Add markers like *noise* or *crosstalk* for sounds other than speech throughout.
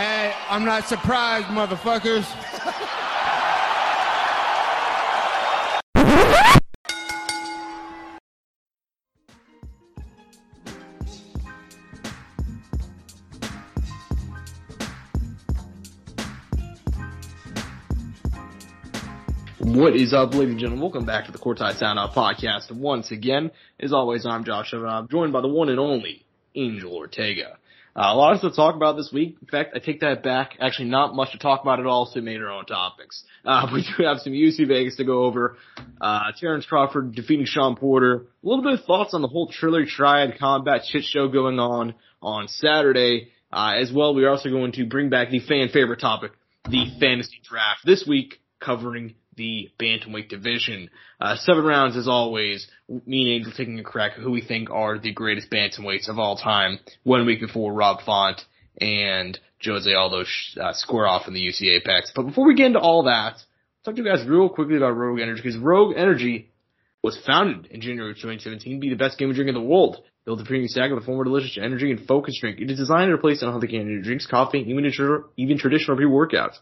Hey, I'm not surprised, motherfuckers. What is up, ladies and gentlemen? Welcome back to the Courtside Sound Out podcast. Once again, as always, I'm Josh and I'm joined by the one and only Angel Ortega. Uh, a lot of to talk about this week. In fact, I take that back. Actually, not much to talk about at all, so we made our own topics. Uh, *laughs* we do have some UFC Vegas to go over. Uh, Terrence Crawford defeating Shawn Porter. A little bit of thoughts on the whole Triller Triad combat shit show going on on Saturday. Uh, as well, we are also going to bring back the fan favorite topic, the fantasy draft this week, covering the bantamweight division. Uh, seven rounds as always. Me and Angel taking a crack who we think are the greatest bantamweights of all time. One week before Rob Font and Jose Aldo uh, score off in the UFC Apex. But before we get into all that, talk to you guys real quickly about Rogue Energy because Rogue Energy was founded in January of 2017 to be the best gaming drink in the world. Built a premium stack of the former delicious energy and focus drink. It is designed to replace unhealthy energy drinks, coffee, even, even traditional pre-workouts.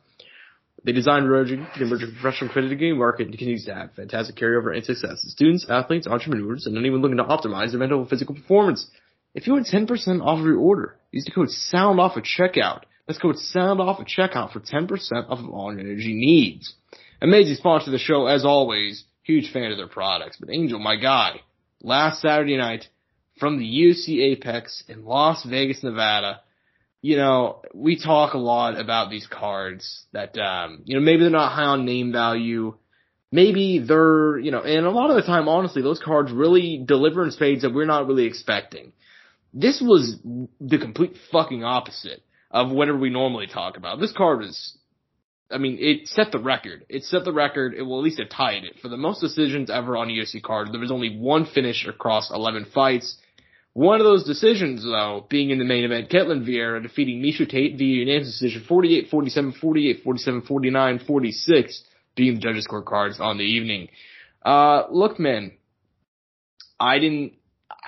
They designed to emerge a professional accredited game market and continues to have fantastic carryover and success. Students, athletes, entrepreneurs, and anyone looking to optimize their mental and physical performance. If you want 10% off of your order, use the code SOUND OFF at checkout. That's code SOUND OFF at checkout for 10% off of all your energy needs. Amazing sponsor of the show, as always. Huge fan of their products. But Angel, my guy, last Saturday night from the UFC Apex in Las Vegas, Nevada, you know, we talk a lot about these cards that, um, you know, maybe they're not high on name value. Maybe they're, you know, and a lot of the time, honestly, those cards really deliver in spades that we're not really expecting. This was the complete fucking opposite of whatever we normally talk about. This card was, I mean, it set the record. It set the record. It will at least have tied it for the most decisions ever on a UFC card. There was only one finish across 11 fights. One of those decisions, though, being in the main event, Ketlen Vieira defeating Miesha Tate via unanimous decision 48, 47, 48, 47, 49, 46, being the judges' scorecards on the evening. Uh, look, man, I didn't,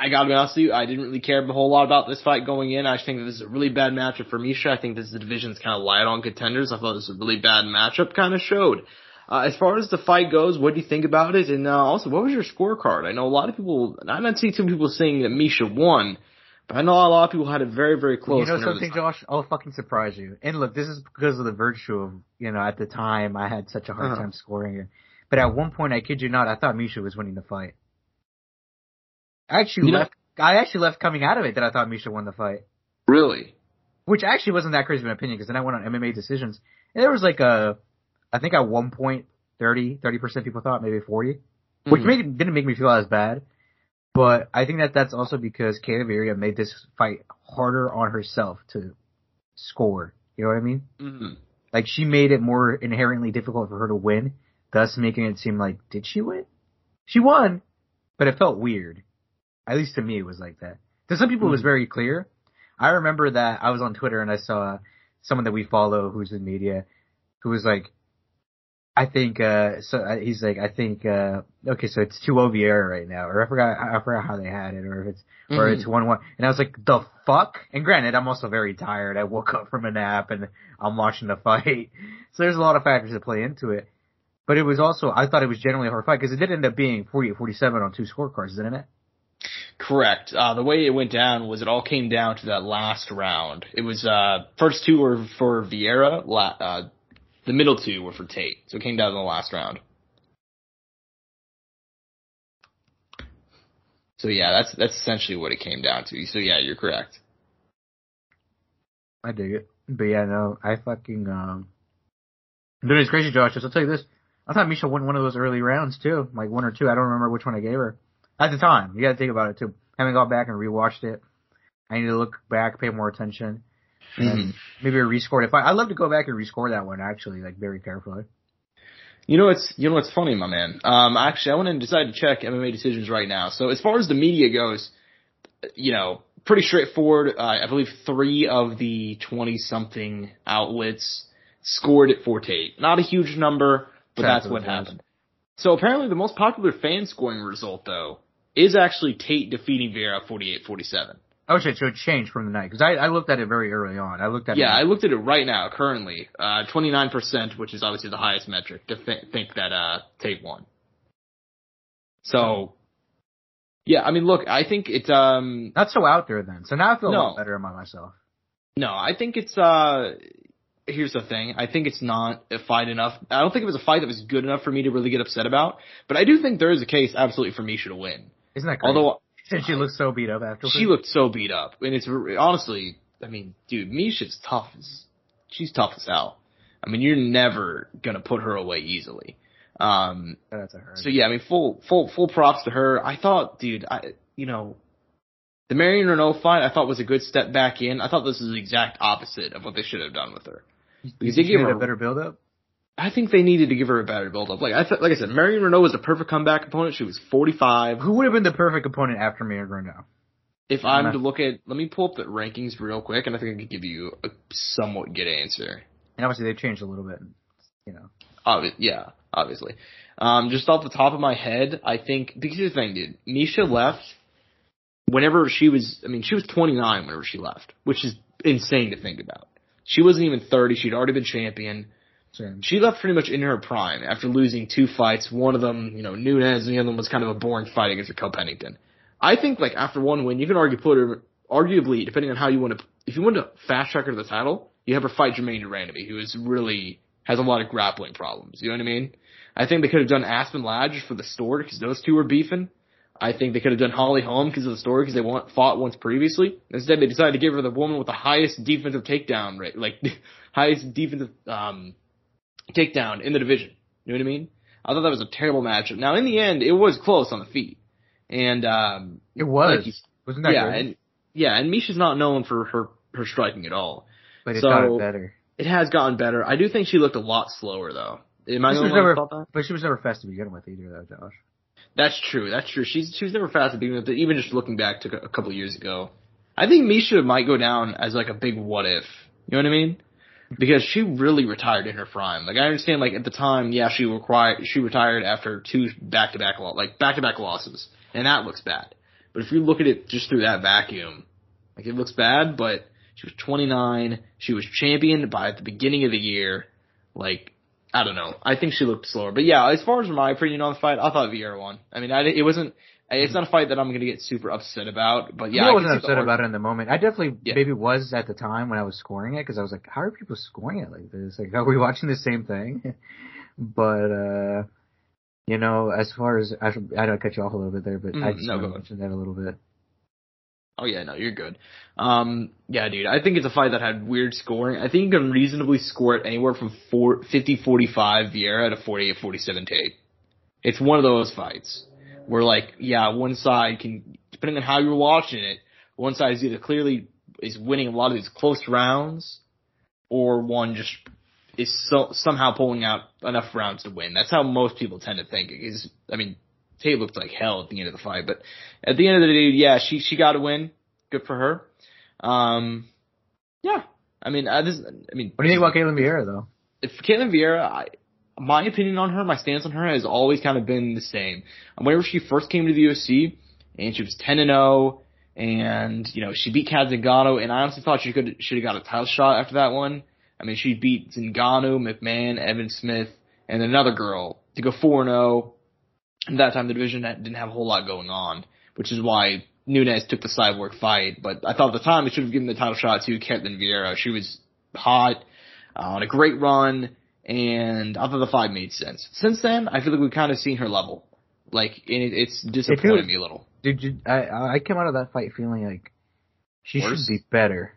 I gotta be honest with you, I didn't really care a whole lot about this fight going in. I think that this is a really bad matchup for Miesha. I think this division's kind of light on contenders. I thought this was a really bad matchup, kind of showed. Uh, as far as the fight goes, what do you think about it? And uh, also, what was your scorecard? I know a lot of people, I don't see too many people saying that Miesha won, but I know a lot of people had it very, very close. You know something, Josh? I'll fucking surprise you. And look, this is because of the virtue of, you know, at the time I had such a hard uh-huh. time scoring it. But at one point, I kid you not, I thought Miesha was winning the fight. I actually you left, know, I actually left coming out of it that I thought Miesha won the fight. Really? Which actually wasn't that crazy of an opinion because then I went on MMA decisions and there was like a, I think at one point 30, 30% people thought, maybe 40, mm-hmm. which made, didn't make me feel as bad. But I think that that's also because Ketlen Vieira made this fight harder on herself to score. You know what I mean? Mm-hmm. Like she made it more inherently difficult for her to win, thus making it seem like, did she win? She won, but it felt weird. At least to me, it was like that. To some people, mm-hmm. it was mm-hmm. very clear. I remember that I was on Twitter and I saw someone that we follow who's in media who was like, I think uh so uh, he's like I think uh okay so it's two OVR right now or I forgot I forgot how they had it or if it's mm-hmm. or it's one one and I was like the fuck and granted I'm also very tired I woke up from a nap and I'm watching the fight *laughs* so there's a lot of factors that play into it but it was also I thought it was generally a hard fight because it did end up being 48 47 on two scorecards didn't it Correct. Uh, the way it went down was it all came down to that last round. It was, uh, first two were for Vieira, la- uh, the middle two were for Tate, so it came down in the last round. So yeah, that's that's essentially what it came down to. So yeah, you're correct. I dig it, but yeah, no, I fucking um. Dude, it's crazy, Josh. I'll tell you this. I thought Miesha won one of those early rounds too, like one or two. I don't remember which one I gave her at the time. You got to think about it too. Having gone back and rewatched it, I need to look back, pay more attention. Mm-hmm. maybe a rescore it. I'd love to go back and rescore that one actually, like very carefully. You know it's you know what's funny, my man. Um, actually, I went and decided to check MMA decisions right now. So as far as the media goes, you know, pretty straightforward. Uh, I believe three of the twenty something outlets scored it for Tate. Not a huge number, but that's what happened. So apparently, the most popular fan scoring result though is actually Tate defeating Vieira 48-47. Oh shit, so it changed from the night because I, I looked at it very early on. I looked at Yeah, I it. looked at it right now, currently. Uh, 29%, which is obviously the highest metric to th- think that, uh, Tate won. So, yeah, I mean, look, I think it's, um, not so out there then. So now I feel a lot better about myself. no, I think it's, uh, here's the thing. I think it's not a fight enough. I don't think it was a fight that was good enough for me to really get upset about, but I do think there is a case absolutely for Miesha to win. Isn't that crazy? Although, She looks so beat up afterwards. She looked so beat up, and it's honestly, I mean, dude, Miesha's tough as she's tough as hell. I mean, you're never gonna put her away easily. Um, That's a her. so yeah, I mean, full full full props to her. I thought, dude, I you know, the Marion Reneau fight I thought was a good step back in. I thought this is the exact opposite of what they should have done with her. Because they gave her a better build up. I think they needed to give her a better build up. Like I th- like I said, Marion Reneau was the perfect comeback opponent. She was 45. Who would have been the perfect opponent after Marion Reneau? If I'm to look at, let me pull up the rankings real quick, and I think I could give you a somewhat good answer. And obviously they've changed a little bit. You know. Obvi- yeah, obviously. Um, just off the top of my head, I think because here's the thing, dude. Miesha left whenever she was. I mean, she was 29 whenever she left, which is insane to think about. She wasn't even 30. She'd already been champion. She left pretty much in her prime after losing two fights. One of them, you know, Nunes, and the other one was kind of a boring fight against Raquel Pennington. I think like after one win, you can argue put her, arguably, depending on how you want to, if you want to fast track her to the title, you have her fight Germaine de Randamie, who is really has a lot of grappling problems. You know what I mean? I think they could have done Aspen Ladd for the story because those two were beefing. I think they could have done Holly Holm because of the story because they want, fought once previously. Instead, they decided to give her the woman with the highest defensive takedown rate, like *laughs* highest defensive um, takedown in the division. You know what I mean? I thought that was a terrible matchup. Now, in the end, it was close on the feet, and um, it was. like Wasn't that yeah, good? and yeah, and Miesha's not known for her her striking at all. but it so- got better. It has gotten better. I do think she looked a lot slower though. Am I She was never- that? But she was never fast to begin with either, though, Josh. That's true. That's true. She's she was never fast at beginning with. Even just looking back to a couple of years ago, I think Miesha might go down as like a big what if. You know what I mean? Because she really retired in her prime. Like I understand, like at the time, yeah, she required she retired after two back to back like back to back losses, and that looks bad. But if you look at it just through that vacuum, like it looks bad. But she was 29. She was champion by the beginning of the year. Like I don't know. I think she looked slower. But yeah, as far as my opinion on the fight, I thought Vieira won. I mean, I, it wasn't. It's not a fight that I'm going to get super upset about. But yeah, I, I, wasn't can see the upset about it in the moment. I definitely Yeah. maybe was at the time when I was scoring it because I was like, how are people scoring it like this? Like, are we watching the same thing? *laughs* but uh you know, as far as I, should, I don't cut you off a little bit there, but I Mm, just no, want go to ahead. mention that a little bit. Oh yeah, no, you're good. Um, yeah, dude, I think it's a fight that had weird scoring. I think you can reasonably score it anywhere from four, 50-45 Vieira to 48-47 Tate. It's one of those fights where like, yeah, one side can, depending on how you're watching it, one side is either clearly is winning a lot of these close rounds, or one just is so, somehow pulling out enough rounds to win. That's how most people tend to think. Is I mean, Tate looked like hell at the end of the fight, but at the end of the day, yeah, she she got a win. Good for her. Um, yeah, I mean, I just, I mean, What do you think about Ketlen Vieira though? if Ketlen Vieira, I, my opinion on her, my stance on her has always kind of been the same. Whenever she first came to the UFC, and she was 10 and 0, and you know she beat Cat Zingano, and I honestly thought she could should have got a title shot after that one. I mean, she beat Zingano, McMann, Evan Smith, and another girl to go 4 0. And that time the division didn't have a whole lot going on, which is why Nunes took the cyborg fight. But I thought at the time they should have given the title shot to Ketlen Vieira. She was hot, uh, on a great run, and I thought the five made sense. Since then, I feel like we've kind of seen her level. Like, and it, it's disappointed me a little. Did you? I I came out of that fight feeling like she Worse? should be better.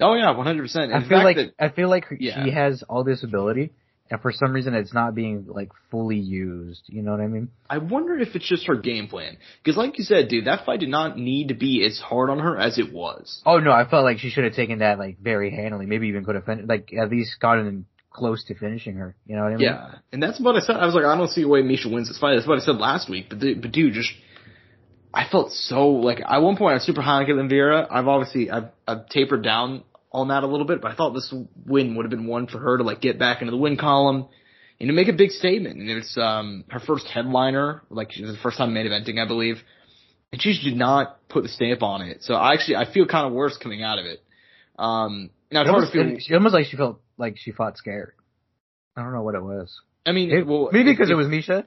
Oh yeah, 100%. I feel like that, I feel like Yeah. she has all this ability, and for some reason it's not being like fully used. You know what I mean? I wonder if it's just her game plan. Because like you said, dude, that fight did not need to be as hard on her as it was. Oh no, I felt like she should have taken that like very handily. Maybe even could have fin- like at least gotten close to finishing her. You know what I mean? Yeah, and that's what I said. I was like, I don't see a way Miesha wins this fight. That's what I said last week. But, dude- but dude, just I felt so like at one point I was super high on Ketlen Vieira. I've obviously I've, I've tapered down on that a little bit, but I thought this win would have been one for her to like get back into the win column and to make a big statement. And it's um her first headliner, like she was the first time main eventing, I believe. and she did not put the stamp on it. So I actually I feel kind of worse coming out of it. Um, now it's It hard almost, to feel. she almost like she felt like she fought scared. I don't know what it was. I mean, It- well, maybe because it, was Miesha.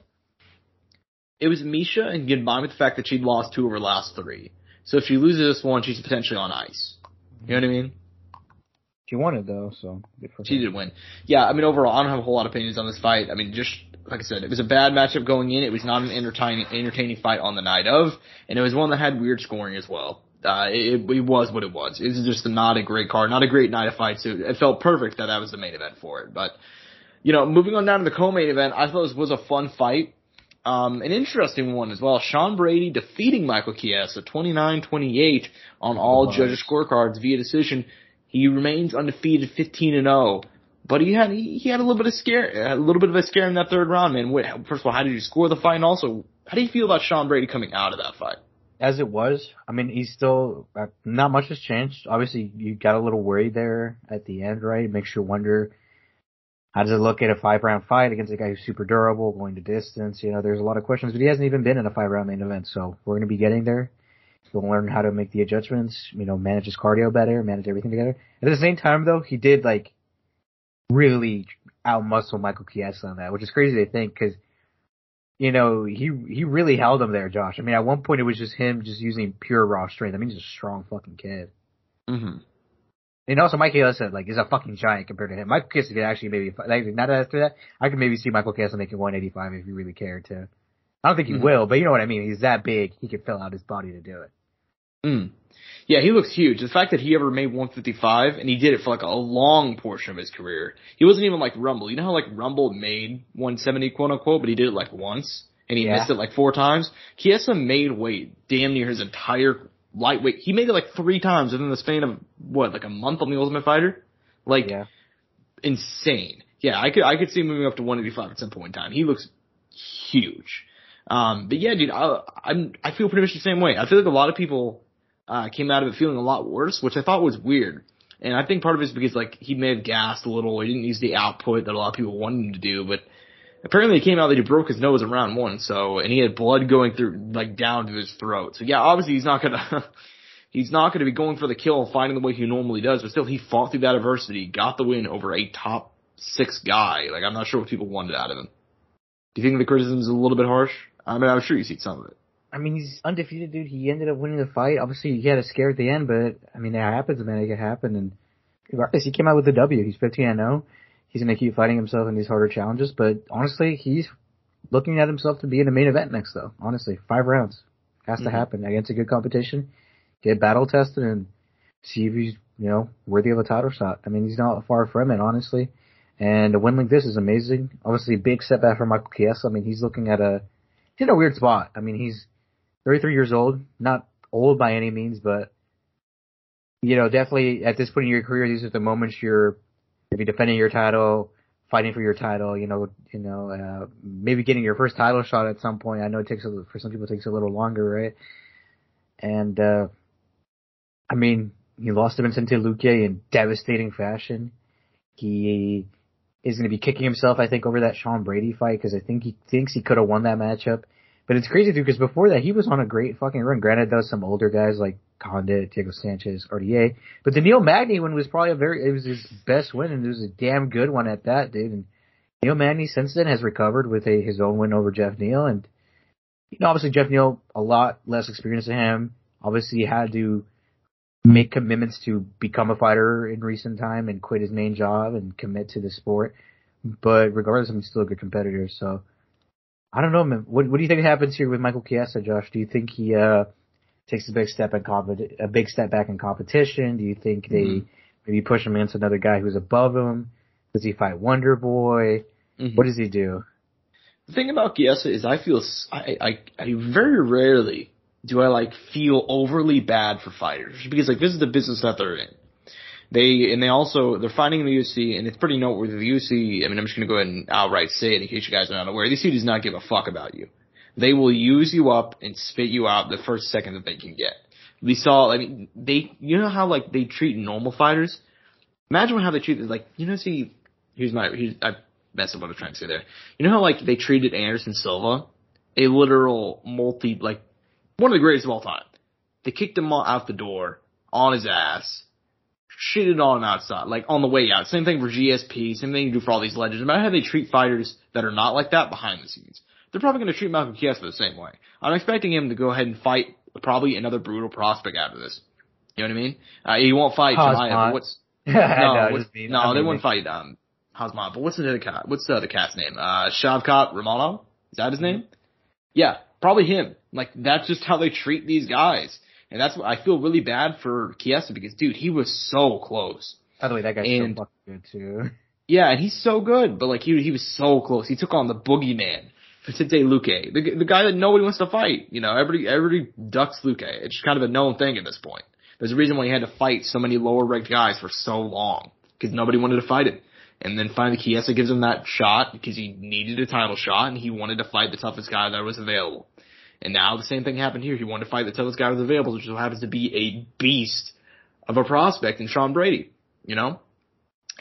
it was Miesha, and combined with the fact that she'd lost two of her last three. So if she loses this one, she's potentially on ice. You know what I mean? She won it though, so She did win. Yeah, I mean overall, I don't have a whole lot of opinions on this fight. I mean, just like I said, it was a bad matchup going in. It was not an entertaining entertaining fight on the night of, and it was one that had weird scoring as well. Uh, it, it was what it was. It was just not a great card, not a great night of fights. It, it felt perfect that that was the main event for it. But you know, moving on down to the co-main event, I thought this was a fun fight. Um, an interesting one as well. Sean Brady defeating Michael Chiesa 29-28 on all Nice. judges scorecards via decision. He remains undefeated 15 and 0. But he had he, had a little bit of scare, a little bit of a scare in that third round, man. First of all, how did you score the fight, and also how do you feel about Sean Brady coming out of that fight? As it was, I mean, he's still uh, not much has changed. Obviously, you got a little worried there at the end, right? It Makes you wonder how does it look at a five round fight against a guy who's super durable, going to distance. You know, there's a lot of questions, but he hasn't even been in a five round main event, so we're going to be getting there. He'll learn how to make the adjustments, you know, manage his cardio better, manage everything together. At the same time, though, he did like really outmuscle Michael Chiesa on that, which is crazy to think because you know, he he really held him there, Josh. I mean, at one point it was just him just using pure raw strength. I mean, he's a strong fucking kid. Mm-hmm. And also, Mike Chiesa like is a fucking giant compared to him. Michael Chiesa could actually maybe like not after that. I could maybe see Michael Chiesa making 185 if he really cared to. I don't think he Mhm. will, but you know what I mean. He's that big, he could fill out his body to do it. Mm. Yeah, he looks huge. The fact that he ever made 155 and he did it for like a long portion of his career. He wasn't even like Rumble. You know how like Rumble made 170 quote unquote, but he did it like once and he Yeah. missed it like four times. Chiesa made weight damn near his entire lightweight. He made it like three times within the span of what, like a month on the Ultimate Fighter? Like yeah, insane. Yeah, I could I could see him moving up to 185 at some point in time. He looks huge. Um, but yeah, dude, I, I'm I feel pretty much the same way. I feel like a lot of people uh, came out of it feeling a lot worse, which I thought was weird. And I think part of it is because like he may have gassed a little. He didn't use the output that a lot of people wanted him to do. But apparently, it came out that he broke his nose in round one. So and he had blood going through like down to his throat. So yeah, obviously he's not gonna. *laughs* He's not going to be going for the kill fighting the way he normally does, but still he fought through that adversity, got the win over a top six guy. Like I'm not sure what people wanted out of him. Do you think the criticism is a little bit harsh? I mean, I'm sure you see some of it. I mean he's undefeated, dude. He ended up winning the fight. Obviously, he had a scare at the end, but I mean it happens, man. It can happen, and regardless, he came out with a W. He's 15 and 0. He's going to keep fighting himself in these harder challenges, but honestly, he's looking at himself to be in the main event next, though. Honestly, five rounds has to Mhm. happen against a good competition. Get battle tested and see if he's you know worthy of a title shot. I mean, he's not far from it, honestly. And a win like this is amazing. Obviously, a big setback for Michael Chiesa. I mean, he's looking at a he's in a weird spot. I mean, he's 33 years old, not old by any means, but you know, definitely at this point in your career, these are the moments you're maybe defending your title, fighting for your title. You know, you know, uh, maybe getting your first title shot at some point. I know it takes a, for some people it takes a little longer, right? And uh I mean, he lost to Vicente Luque in devastating fashion. He is going to be kicking himself, I think, over that Sean Brady fight because I think he thinks he could have won that matchup. But it's crazy too because before that he was on a great fucking run. Granted, was some older guys like Condit, Diego Sanchez, RDA, but the Neil Magny one was probably a very it was his best win and it was a damn good one at that, dude. And Neil Magny since then has recovered with a his own win over Jeff Neal and you know obviously Jeff Neal a lot less experience than him. Obviously had to make commitments to become a fighter in recent time and quit his main job and commit to the sport. But regardless, I'm still a good competitor. So I don't know, man. What, what do you think happens here with Michael Chiesa, Josh? Do you think he uh takes a big step in compet- a big step back in competition? Do you think they Mhm. maybe push him against another guy who's above him? Does he fight Wonder Boy? Mhm. What does he do? The thing about Chiesa is I feel I, I, I very rarely do I like feel overly bad for fighters because like this is the business that they're in. They and they also they're fighting in the UFC and it's pretty noteworthy. The UFC, I mean, I'm just gonna go ahead and outright say it in case you guys are not aware. The UFC does not give a fuck about you. They will use you up and spit you out the first second that they can get. We saw, I mean, they, you know how like they treat normal fighters? Imagine how they treat, like, you know, see, here's my, here's, I messed up what I was trying to say there. You know how like they treated Anderson Silva? A literal multi, like, One of the greatest of all time. They kicked him out the door on his ass, shitted on him outside, like on the way out. Same thing for GSP, same thing you do for all these legends. No matter how they treat fighters that are not like that behind the scenes. They're probably going to treat Malcolm Chiesa the same way. I'm expecting him to go ahead and fight probably another brutal prospect after this. You know what I mean? Uh, he won't fight but what's, *laughs* no, no, what's, no, they won't fight, um, Khamzat, but what's the other cat? What's the other cat's name? Uh, Shavkat Rakhmonov? Is that his name? Yeah, probably him. Like, that's just how they treat these guys. And that's what I feel really bad for Chiesa because dude, he was so close. By the way, that guy's and, so fucking good too. Yeah, and he's so good, but like he he was so close. He took on the boogeyman, Vicente Luque, the the guy that nobody wants to fight. You know, everybody everybody ducks Luque. It's kind of a known thing at this point. There's a reason why he had to fight so many lower ranked guys for so long because nobody wanted to fight him. And then finally Chiesa gives him that shot because he needed a title shot and he wanted to fight the toughest guy that was available. And now the same thing happened here. He wanted to fight the toughest guy that was available, which so happens to be a beast of a prospect in Sean Brady, you know?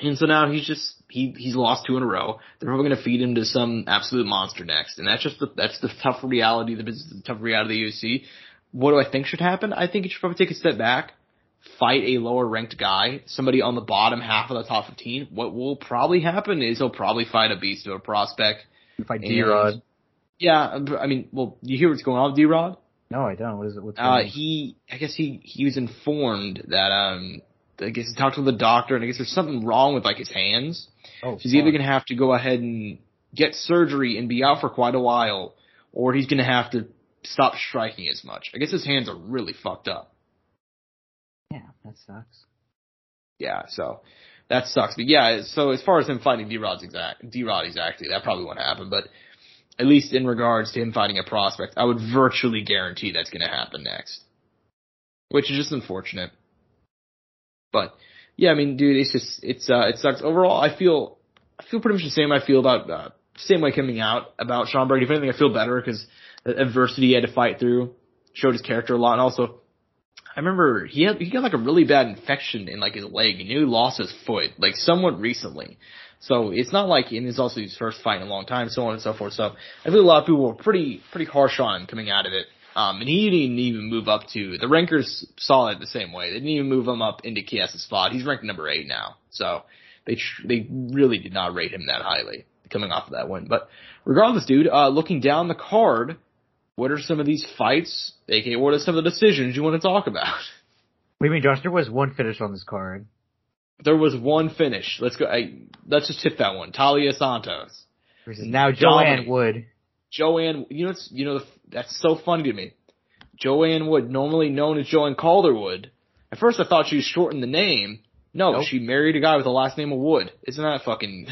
And so now he's just, he, he's lost two in a row. They're probably going to feed him to some absolute monster next. And that's just the, that's the tough reality, the business, the tough reality of the UFC. What do I think should happen? I think he should probably take a step back, fight a lower ranked guy, somebody on the bottom half of the top 15. What will probably happen is he'll probably fight a beast of a prospect. Fight D-Rod. Yeah, I mean, well, you hear what's going on with D-Rod? No, I don't. What is it? What's uh, he, I guess he, he was informed that, um, I guess he talked to the doctor and I guess there's something wrong with like his hands. Oh, he's either going to have to go ahead and get surgery and be out for quite a while, or he's going to have to stop striking as much. I guess his hands are really fucked up. Yeah, that sucks. Yeah, so that sucks. But yeah, so as far as him fighting D-Rod's exact, D-Rod exactly, that probably won't happen. But at least in regards to him fighting a prospect, I would virtually guarantee that's going to happen next. Which is just unfortunate. But yeah, I mean, dude, it's just it's uh it sucks. Overall, I feel I feel pretty much the same I feel about uh, same way coming out about Sean Brady. If anything, I feel better because adversity he had to fight through showed his character a lot, and also I remember he had he got like a really bad infection in like his leg, and he lost his foot like somewhat recently. So it's not like, and it's also his first fight in a long time, so on and so forth. So I feel a lot of people were pretty, pretty harsh on him coming out of it. Um, and he didn't even move up to, the rankers saw it the same way. They didn't even move him up into Chiesa's spot. He's ranked number eight now. So they, tr- they really did not rate him that highly coming off of that win. But regardless, dude, uh, looking down the card, what are some of these fights, aka what are some of the decisions you want to talk about? What do you mean, Josh? There was one finish on this card there was one finish. Let's go. I, let's just hit that one. Taila Santos. Now Joanne Wood. Joanne, you know, you know, that's so funny to me. Joanne Wood, normally known as Joanne Calderwood. At first, I thought she was shortening the name. No, nope. she married a guy with the last name of Wood. Isn't that fucking?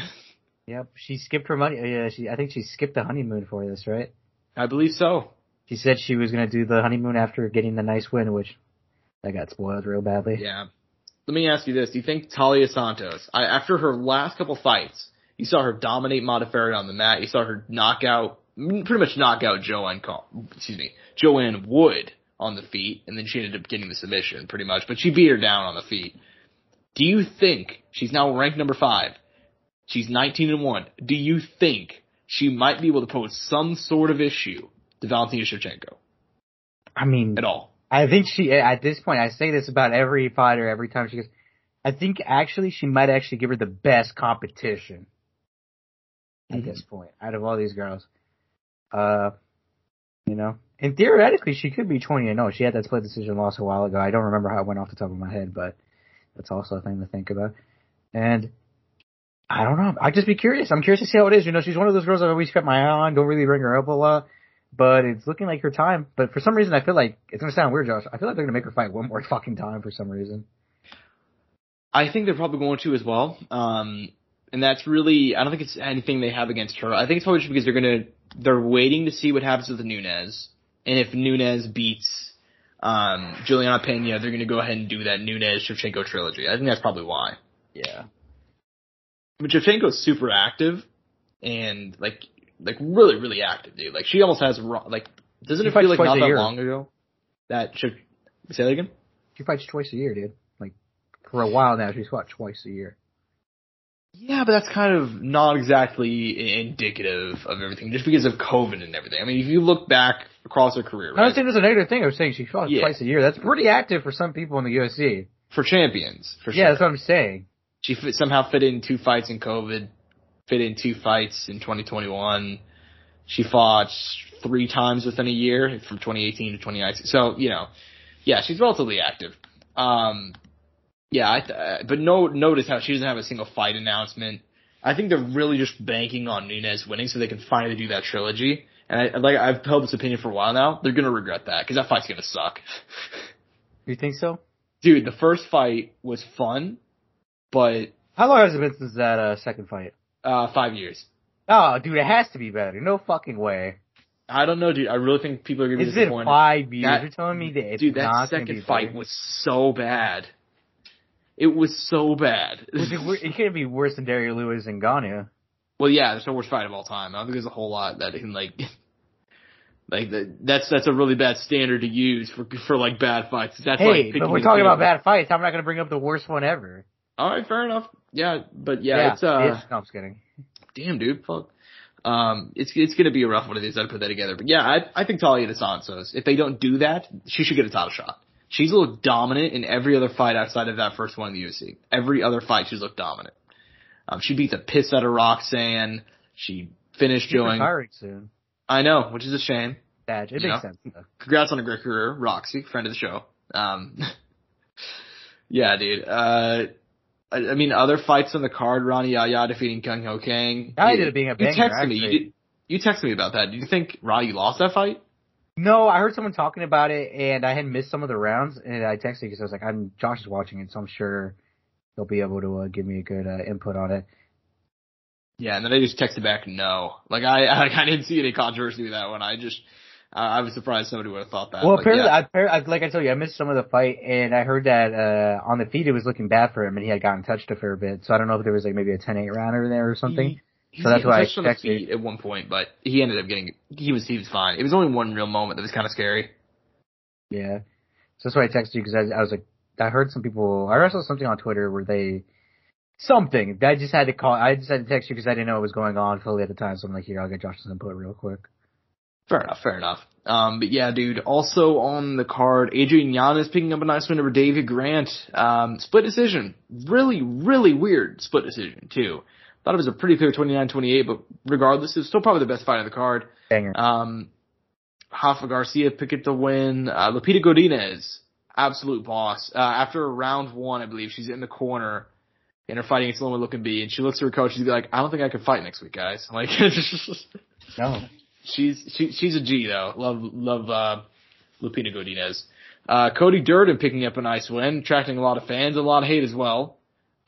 Yep, she skipped her money. Yeah, she. I think she skipped the honeymoon for this, right? I believe so. She said she was going to do the honeymoon after getting the nice win, which that got spoiled real badly. Yeah, let me ask you this: Do you think Taila Santos, I, after her last couple fights, you saw her dominate Modafferi on the mat, you saw her knock out, pretty much knock out Joanne, excuse me, Joanne Wood on the feet, and then she ended up getting the submission, pretty much, but she beat her down on the feet. Do you think she's now ranked number five? She's 19 and one. Do you think she might be able to pose some sort of issue to Valentina Shevchenko? I mean, at all? I think she, at this point, I say this about every fighter every time she goes, I think actually she might actually give her the best competition at mm-hmm. this point out of all these girls. Uh, you know, and theoretically she could be 20 and 0. She had that split decision loss a while ago. I don't remember how it went off the top of my head, but that's also a thing to think about. And I don't know. I'd just be curious. I'm curious to see how it is. You know, she's one of those girls I've always kept my eye on. Don't really bring her up a lot but it's looking like her time. But for some reason, I feel like it's gonna sound weird, Josh. I feel like they're gonna make her fight one more *laughs* fucking time for some reason. I think they're probably going to as well. Um, and that's really, I don't think it's anything they have against her. I think it's probably just because they're gonna, they're waiting to see what happens with the Nunes. And if Nunes beats, um, Juliana Pena, they're gonna go ahead and do that Nunes Shevchenko trilogy. I think that's probably why. Yeah. But Shevchenko's super active, and like like really, really active, dude. Like she almost has like doesn't it feel like not that year. long ago that should say that again? She fights twice a year, dude. Like for a while now, she's fought twice a year. Yeah, but that's kind of not exactly indicative of everything, just because of COVID and everything. I mean, if you look back across her career. I'm Right? not saying there's a negative thing. I was saying she fought Yeah. twice a year. That's pretty active for some people in the UFC. For champions, for sure. Yeah, that's what I'm saying. she fit, somehow fit in two fights in COVID, fit in two fights in 2021. She fought three times within a year from 2018 to 2019. So, you know, yeah, she's relatively active. Um, yeah, I th- uh, but no, notice how she doesn't have a single fight announcement. I think they're really just banking on Nunes winning so they can finally do that trilogy. And I, like, I've held this opinion for a while now. They're gonna regret that because that fight's gonna suck. *laughs* You think so? Dude, the first fight was fun, but, How long has it been since that uh, second fight? Uh, five years. Oh, dude, it has to be better. No fucking way. I don't know, dude. I really think people are gonna be It's been disappointed. five years. That- You're telling me that it's dude, that not second fight better? was so bad. It was so bad. Was it, it couldn't be worse than Derry Lewis and Ngannou. well, yeah, it's the worst fight of all time. I don't think there's a whole lot that can like, *laughs* like the, that's that's a really bad standard to use for for like bad fights. That's like Hey, picking but we're talking about bad fights. I'm not gonna bring up the worst one ever. All right, fair enough. Yeah, but yeah, it's uh, it's- no, I'm just kidding. damn, dude, fuck. Um, it's it's gonna be a rough one of these. I'd put that together, but yeah, I I think Taila DeSantos. If they don't do that, she should get a title shot. She's looked dominant in every other fight outside of that first one in the UFC. Every other fight, she's looked dominant. Um, she beat the piss out of Roxanne. She finished She's doing. retiring soon. I know, which is a shame. Badge. It You makes know? sense. though. Congrats on a great career, Roxy, friend of the show. Um, *laughs* yeah, dude. Uh, I, I mean, other fights on the card: Rani Yahya defeating Kyung Ho Kang. I You- did it being a You banger. texted me. You, did, you texted me about that. Do you think Rani lost that fight? No, I heard someone talking about it, and I had missed some of the rounds, and I texted because I was like, "I'm Josh is watching it, so I'm sure he'll be able to uh, give me a good uh, input on it." Yeah, and then I just texted back no. Like I, I, *laughs* I didn't see any controversy with that one. I just, I I was surprised somebody would have thought that. Well, apparently, yeah. I, like I told you, I missed some of the fight, and I heard that uh on the feed it was looking bad for him, and he had gotten touched a fair bit. So I don't know if there was like maybe a 10-8 rounder there or something. He, So that's why I touched on the texted. feet at one point, but he ended up getting. He was he was fine. It was only one real moment that was kind of scary. Yeah. So that's why I texted you because I, I was like, I heard some people, I saw something on Twitter where they, something, I just had to call, I just had to text you because I didn't know what was going on fully at the time. So I'm like, here, I'll get Josh's input real quick. Fair enough, fair enough. Um, but yeah, dude. Also on the card, Adrian Yanez picking up a nice win over David Grant. Um, split decision. Really, really weird split decision too. Thought it was a pretty clear 29-28, but regardless, it's still probably the best fight of the card. Banger. Um, Rafa Garcia pick up the win. Uh, Lupita Godinez, absolute boss. Uh, after round one, I believe she's in the corner and her fighting against Loma Lookboonmee, and she looks at her coach. She's like, "I don't think I can fight next week, guys." *laughs* Like, no. She's she, she's a G though. Love love uh, Lupita Godinez. Uh, Cody Durden picking up a nice win, attracting a lot of fans, a lot of hate as well.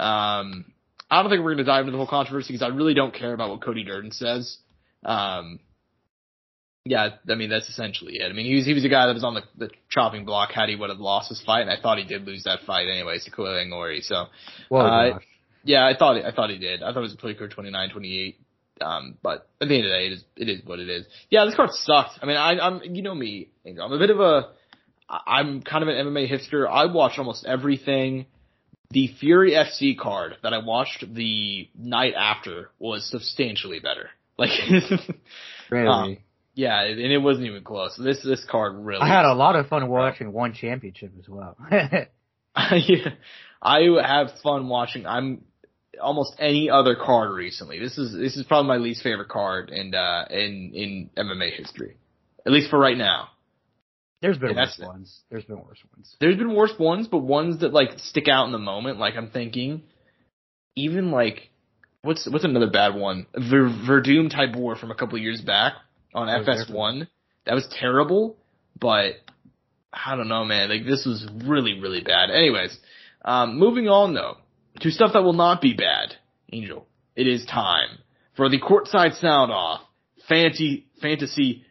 Um, I don't think we're going to dive into the whole controversy because I really don't care about what Cody Durden says. Um, yeah, I mean that's essentially it. I mean he was he was a guy that was on the, the chopping block had he would have lost his fight, and I thought he did lose that fight anyways to Koil Ngori. So Well, Uh, yeah, I thought I thought he did. I thought it was a pretty clear 29-28. Um, but at the end of the day, it is it is what it is. Yeah, this card sucked. I mean, I, I'm you know me, Angel. I'm a bit of a, I'm kind of an MMA hipster. I watch almost everything. The Fury FC card that I watched the night after was substantially better. Like, *laughs* really. um, yeah, and it wasn't even close. This this card really. I had a lot of fun watching one championship as well. *laughs* *laughs* yeah, I have fun watching. I'm almost any other card recently. This is this is probably my least favorite card in uh in in MMA history, at least for right now. There's been worse ones. There's been worse ones. There's been worse ones, but ones that like stick out in the moment. Like I'm thinking, even like what's what's another bad one? Ver, Werdum Tybura from a couple years back on was FS1. That was terrible, but I don't know, man. Like this was really really bad. Anyways, um, moving on though to stuff that will not be bad. Angel, it is time for the courtside sound off. Fantasy fantasy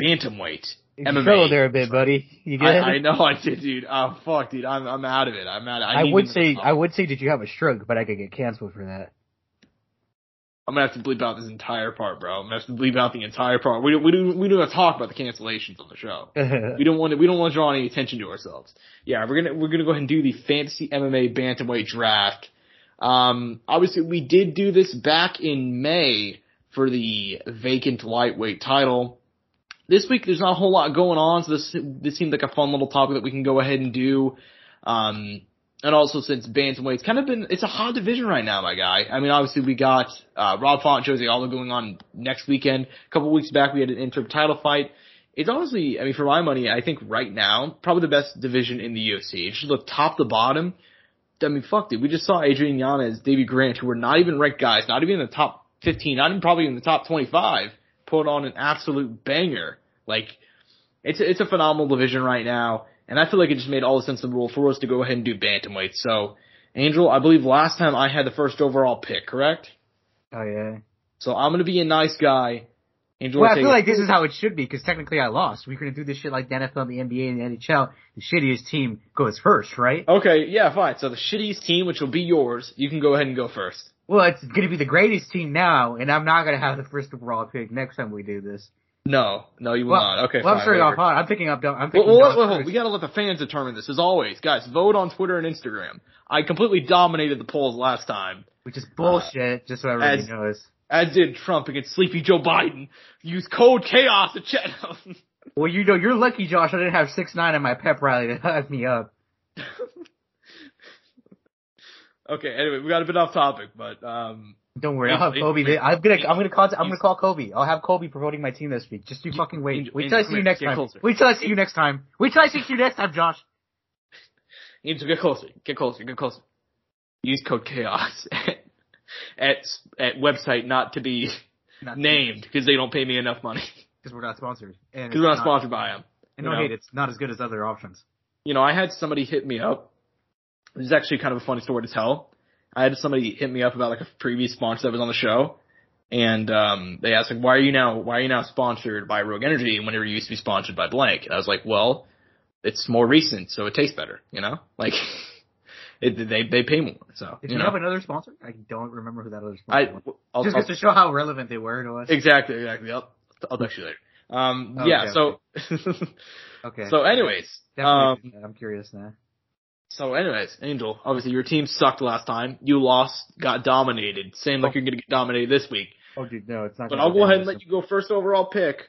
bantamweight. You MMA. struggled there a bit, buddy. You good? I, I know I did, dude. Oh fuck, dude. I'm I'm out of it. I'm out. I, I would say I would say did you have a stroke, but I could get canceled for that. I'm gonna have to bleep out this entire part, bro. I'm gonna have to bleep out the entire part. We don't we don't we don't have to talk about the cancellations on the show. *laughs* We don't want to we don't want to draw any attention to ourselves. Yeah, we're gonna we're gonna go ahead and do the fantasy MMA bantamweight draft. Um, obviously we did do this back in May for the vacant lightweight title. this week there's not a whole lot going on, so this this seemed like a fun little topic that we can go ahead and do. Um, and also since bantamweight's kind of been it's a hot division right now, my guy. I mean, obviously we got uh, Rob Font, Jose Aldo going on next weekend. A couple weeks back we had an interim title fight. It's honestly, I mean, for my money, I think right now probably the best division in the UFC. It's just look top to bottom. I mean, fuck, dude. We just saw Adrian Yanez, Davey Grant, who were not even ranked guys, not even in the top 15, not even probably in the top 25, put on an absolute banger. Like, it's it's a phenomenal division right now, and I feel like it just made all the sense in the world for us to go ahead and do bantamweight. So, Angel, I believe last time I had the first overall pick, correct? Oh yeah. So I'm gonna be a nice guy. Angel, Well, I feel like this is how it should be because technically I lost. We couldn't do this shit like the NFL, the NBA, and the NHL. The shittiest team goes first, right? Okay, yeah, fine. So the shittiest team, which will be yours, you can go ahead and go first. Well, it's gonna be the greatest team now, and I'm not gonna have the first overall pick next time we do this. No, no, you will Well, not. Okay, well, I'm fine, starting off hot. I'm picking up. I'm picking well, Don wait, wait, wait, we gotta let the fans determine this. As always, guys, vote on Twitter and Instagram. I completely dominated the polls last time, which is bullshit. just so everybody as- knows. as did Trump against Sleepy Joe Biden. Use code chaos to chat. *laughs* Well, you know, you're lucky, Josh. I didn't have six nine in my pep rally to hype me up. *laughs* okay, anyway, we got a bit off topic, but um, Don't worry, I'll have Kobe. I'm gonna, I'm gonna call, I'm gonna call Kobe. I'll have Kobe promoting my team this week. Just you fucking wait. Wait till I see you next time. Wait till I see you next time. Wait till I see you next time, Josh. Angel, get closer, get closer, get closer. Use code chaos at *laughs* at, at website not to be named because they don't pay me enough money *laughs* because we're not sponsored. And because we're not it's sponsored by them. And you no know. hate, it's not as good as other options. you know, I had somebody hit me up. This is actually kind of a funny story to tell. I had somebody hit me up about like a previous sponsor that was on the show, and um, they asked like, "Why are you now? Why are you now sponsored by Rogue Energy whenever you used to be sponsored by blank?" And I was like, "Well, it's more recent, so it tastes better. You know, *laughs* like it, they they pay more. So Did you know, have another sponsor? I don't remember who that other I was. I'll, Just I'll- to show how relevant they were to us. exactly exactly. I'll I'll text you later. Um, Okay, yeah. So Okay. *laughs* so anyways, um, I'm curious now. So anyways, Angel, obviously your team sucked last time. You lost, got dominated. Same like you're gonna get dominated this week. Oh, dude, no, it's not. But I'll go ahead and let you go first overall pick.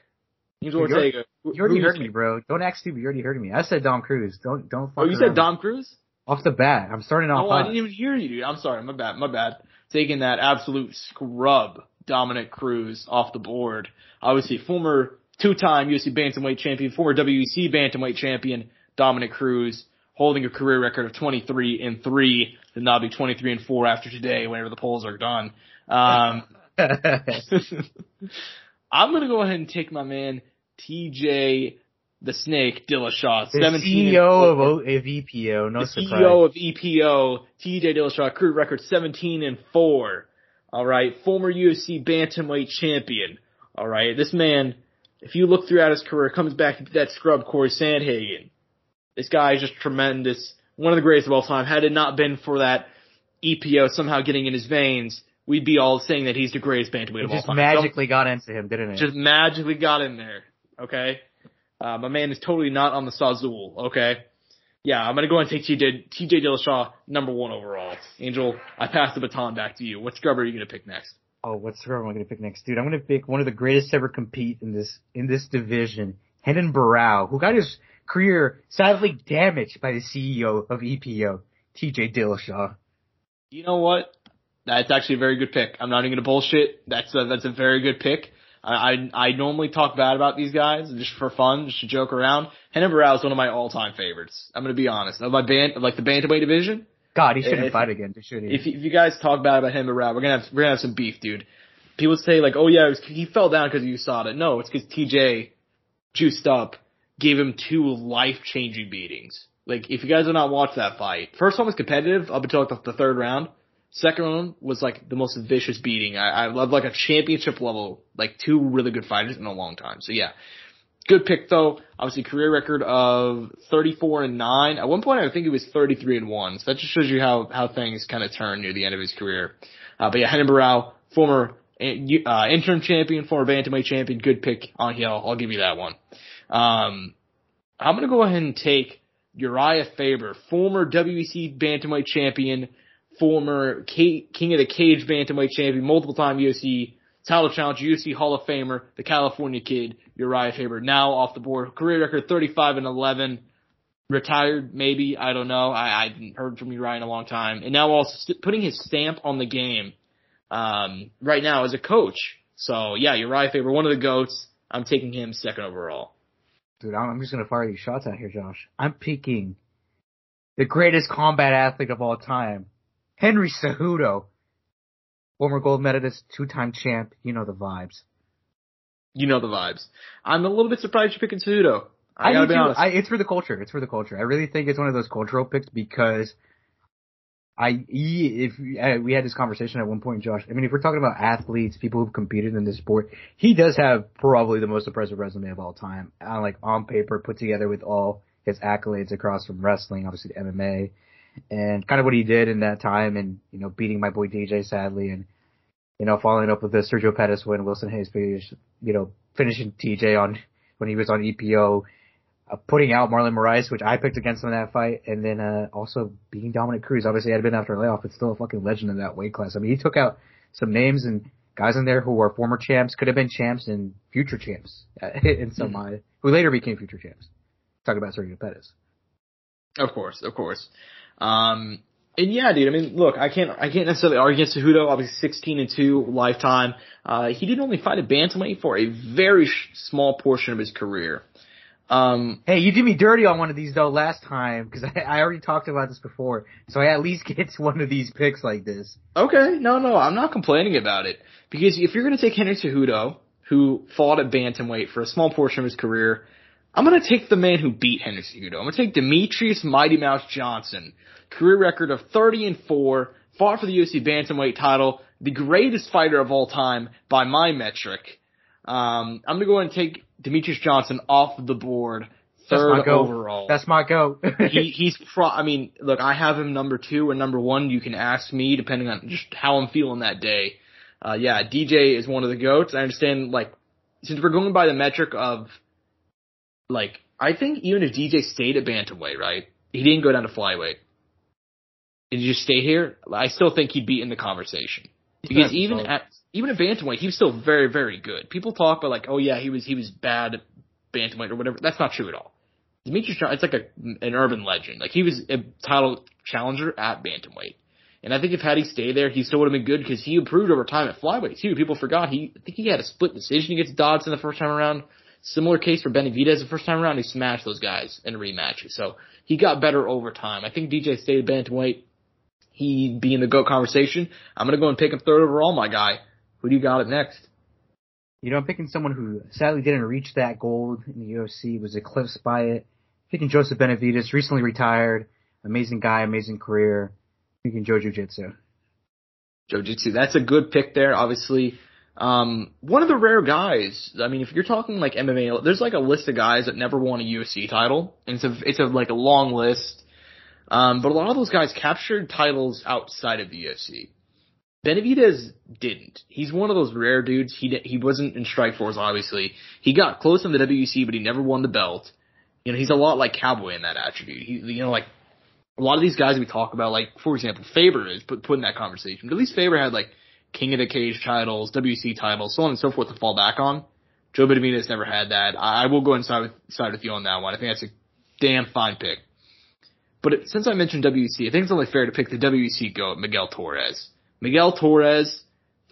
Angel Ortega. You already heard me, bro. Don't act stupid. You already heard me. I said Dom Cruz. Don't don't. Fuck Oh, you around. said Dom Cruz? off the bat. I'm starting off Oh, I didn't even hear you, dude. I'm sorry. My bad. My bad. Taking that absolute scrub, Dominick Cruz off the board. Obviously, former two-time UFC bantamweight champion, former WEC bantamweight champion, Dominick Cruz, holding a career record of 23 and three. And now be 23 and four after today, whenever the polls are done. Um, *laughs* I'm gonna go ahead and take my man TJ the Snake Dillashaw, the 17 and CEO of, four. o- of EPO. No the surprise. CEO of EPO, TJ Dillashaw, career record 17 and 4. All right, former UFC bantamweight champion. All right, this man, if you look throughout his career, comes back to that scrub Cory Sandhagen. This guy is just tremendous. One of the greatest of all time. Had it not been for that EPO somehow getting in his veins, we'd be all saying that he's the greatest bantamweight of all time. just magically got into him, didn't it? just magically got in there. Okay, uh, my man is totally not on the Sazul. Okay, yeah, I'm gonna go and take TJ TJ Dillashaw number one overall. Angel, I pass the baton back to you. What scrub are you gonna pick next? Oh, what scrub am I going to pick next, dude? I'm going to pick one of the greatest to ever compete in this in this division, Renan Barão, who got his career sadly damaged by the CEO of EPO, TJ Dillashaw. You know what? That's actually a very good pick. I'm not even gonna bullshit. That's a, that's a very good pick. I, I I normally talk bad about these guys just for fun, just to joke around. Renan Barão is one of my all-time favorites. I'm gonna be honest. Of my band, like the bantamweight division, God, he shouldn't If- fight again, should he? if you, if you guys talk bad about him and we're gonna have we're gonna have some beef, dude. People say like, oh yeah, it was, he fell down because you saw it. No, it's because TJ juiced up, gave him two life changing beatings. Like if you guys have not watched that fight, first one was competitive up until like the, third round. Second one was like the most vicious beating. I, I love like a championship level, like two really good fighters in a long time. So yeah, good pick though. Obviously career record of 34 and 9. At one point I think he was 33 and 1. So that just shows you how, how things kind of turn near the end of his career. Uh, but yeah, Renan Barão, former uh, interim champion, former bantamweight champion, good pick on here. I'll, I'll give you that one. Um, I'm gonna go ahead and take Urijah Faber, former WEC bantamweight champion, former K- King of the Cage bantamweight champion, multiple time UFC title challenge, UFC Hall of Famer, the California kid, Urijah Faber, now off the board. Career record 35 and 11. Retired, maybe. I don't know. I, I haven't heard from Urijah in a long time. And now also st- putting his stamp on the game, um, right now as a coach. So yeah, Urijah Faber, one of the GOATs. I'm taking him second overall. Dude, I'm just gonna fire these shots out here, Josh. I'm picking the greatest combat athlete of all time, Henry Cejudo, former gold medalist, two-time champ. You know the vibes. You know the vibes. I'm a little bit surprised you're picking Cejudo. I, I gotta be honest. I, it's for the culture. It's for the culture. I really think it's one of those cultural picks because I he- if uh, we had this conversation at one point, Josh. I mean, if we're talking about athletes, people who've competed in this sport, he does have probably the most impressive resume of all time. Uh, like on paper, put together with all his accolades across from wrestling, obviously MMA, and kind of what he did in that time, and you know, beating my boy DJ sadly, and you know, following up with the Sergio Pettis win, Wilson Reis finish, you know, finishing TJ on when he was on EPO, uh, putting out Marlon Moraes, which I picked against him in that fight, and then uh, also beating Dominick Cruz. Obviously, had been after a layoff, but still a fucking legend in that weight class. I mean, he took out some names and guys in there who were former champs, could have been champs and future champs uh, *laughs* in some Mhm. eye, who later became future champs. Talking about Sergio Pettis. Of course, of course. Um, and yeah, dude. I mean, look, I can't, I can't necessarily argue against Cejudo. Obviously, 16 and two lifetime. Uh, he did only fight at bantamweight for a very sh- small portion of his career. Um, Hey, you did me dirty on one of these though last time because *laughs* I, I already talked about this before, so I at least *laughs* get to one of these picks like this. okay, no, no, I'm not complaining about it because if you're going to take Henry Cejudo, who fought at bantamweight for a small portion of his career, I'm going to take the man who beat Henry Cejudo. I'm going to take Demetrius Mighty Mouse Johnson, career record of 30 and 4, fought for the UFC bantamweight title, the greatest fighter of all time by my metric. Um, I'm going to go ahead and take Demetrius Johnson off the board, That's my third go. overall. That's my go. *laughs* he *laughs* he's pro. I mean, look, I have him number two or number one. You can ask me depending on just how I'm feeling that day. Uh, yeah, DJ is one of the goats. I understand. Like, since we're going by the metric of, like, I think even if DJ stayed at bantamweight, right? He didn't go down to flyweight. Did you just stay here? I still think he'd be in the conversation because even at even at bantamweight, he was still very very good. People talk about like, oh yeah, he was he was bad at bantamweight or whatever. That's not true at all. Demetrius Johnson, it's like a an urban legend. Like he was a title challenger at bantamweight, and I think if had he stayed there, he still would have been good because he improved over time at flyweight too. People forgot he I think he had a split decision against Dodson the first time around. Similar case for Benavidez the first time around. He smashed those guys in rematches, so he got better over time. I think DJ stayed at bantamweight. He'd be in the GOAT conversation. I'm gonna go and pick him third overall, my guy. Who do you got it next? You know, I'm picking someone who sadly didn't reach that gold in the UFC, was eclipsed by it. Picking Joseph Benavidez, recently retired, amazing guy, amazing career. Picking Joe Jiu-Jitsu. Jiu-Jitsu. That's a good pick there, obviously. Um, one of the rare guys. I mean, if you're talking like MMA, there's like a list of guys that never won a UFC title, and it's a it's a like a long list. Um, but a lot of those guys captured titles outside of the UFC. Benavidez didn't. He's one of those rare dudes. He he wasn't in Strikeforce, obviously. He got close in the WEC, but he never won the belt. You know, he's a lot like Cowboy in that attribute. He, you know, like a lot of these guys we talk about, like for example, Faber is put put in that conversation. But at least Faber had like King of the Cage titles, WEC titles, so on and so forth to fall back on. Joe Benavidez never had that. I, I will go inside with side with you on that one. I think that's a damn fine pick. But it, since I mentioned WEC, I think it's only fair to pick the WEC goat, Miguel Torres. Miguel Torres,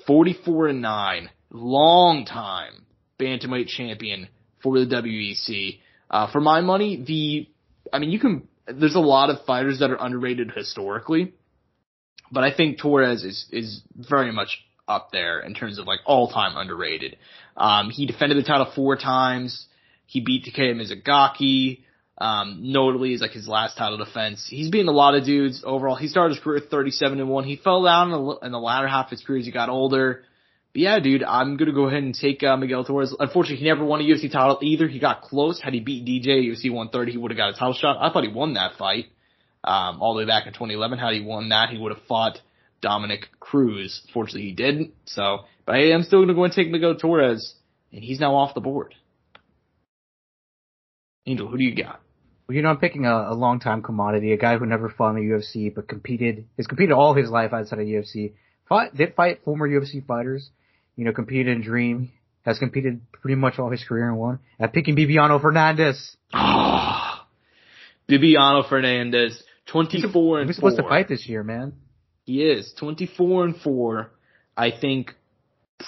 44 and 9, long time bantamweight champion for the WEC. Uh, for my money, the, I mean, you can, there's a lot of fighters that are underrated historically, but I think Torres is, is very much up there in terms of like all time underrated. Um, he defended the title four times. He beat Takeya Mizugaki. Um, notably is like his last title defense. He's beaten a lot of dudes overall. He started his career at 37 and 1. He fell down in the, in the latter half of his career as he got older. But yeah, dude, I'm gonna go ahead and take uh, Miguel Torres. Unfortunately, he never won a UFC title either. He got close. Had he beat DJ UFC 130, he would have got a title shot. I thought he won that fight um, all the way back in 2011. Had he won that, he would have fought Dominick Cruz. Fortunately, he didn't. So, but I am still gonna go and take Miguel Torres, and he's now off the board. Angel, who do you got? You know, I'm picking a, a long-time commodity, a guy who never fought in the UFC, but competed, has competed all his life outside of UFC. Fought, did fight former UFC fighters, you know, competed in Dream, has competed pretty much all his career and won. At picking Bibiano Fernandes. *sighs* Ah, Bibiano Fernandes, 24 and He's supposed to fight this year, man. He is 24 and 4. I think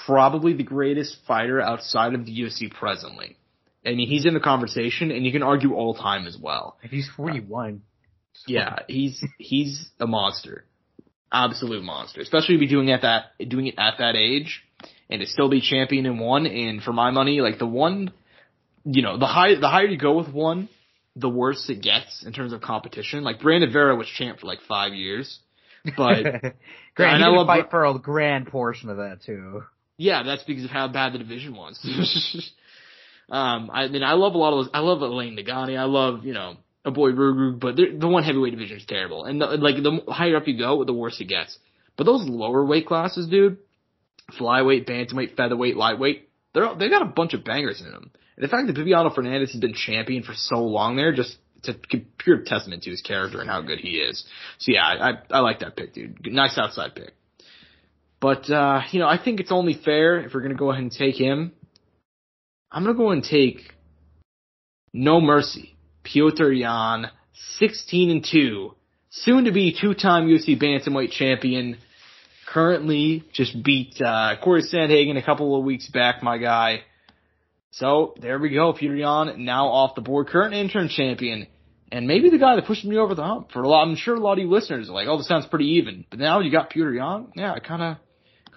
probably the greatest fighter outside of the UFC presently. I mean, he's in the conversation and you can argue all time as well. And he's 41. Yeah, he's he's a monster. Absolute monster. Especially to be doing at that doing it at that age and to still be champion in one and for my money, like the one you know, the high the higher you go with one, the worse it gets in terms of competition. Like Brandon Vera was champ for like five years. But *laughs* Grant, and I love- fight for a grand portion of that too. Yeah, that's because of how bad the division was. *laughs* um, I mean, I love a lot of those. I love Alain Ngalani. I love, you know, a boy Rugu, but the one heavyweight division is terrible. And the, like the higher up you go, the worse it gets. But those lower weight classes, dude, flyweight, bantamweight, featherweight, lightweight, they're they got a bunch of bangers in them. And the fact that Bibiano Fernandes has been champion for so long there, just it's a pure testament to his character and how good he is. So yeah, I I, I like that pick, dude. Nice outside pick. But uh, you know, I think it's only fair if we're gonna go ahead and take him. I'm gonna go and take No Mercy, Petr Yan, 16 and two, soon to be two-time UFC bantamweight champion. Currently, just beat uh, Cory Sandhagen a couple of weeks back, my guy. So there we go, Peter Yan now off the board, current interim champion, and maybe the guy that pushed me over the hump. For a lot, I'm sure a lot of you listeners are like, "Oh, this sounds pretty even," but now you got Peter Yan. Yeah, it kind of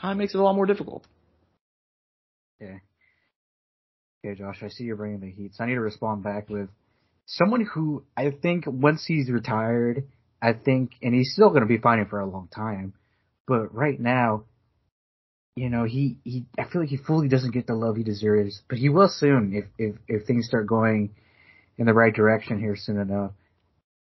kind of makes it a lot more difficult. Yeah. Okay, Josh, I see you're bringing the heat, so I need to respond back with someone who I think once he's retired, I think, and he's still going to be fighting for a long time, but right now, you know, he, he, I feel like he fully doesn't get the love he deserves, but he will soon if, if, if things start going in the right direction here soon enough.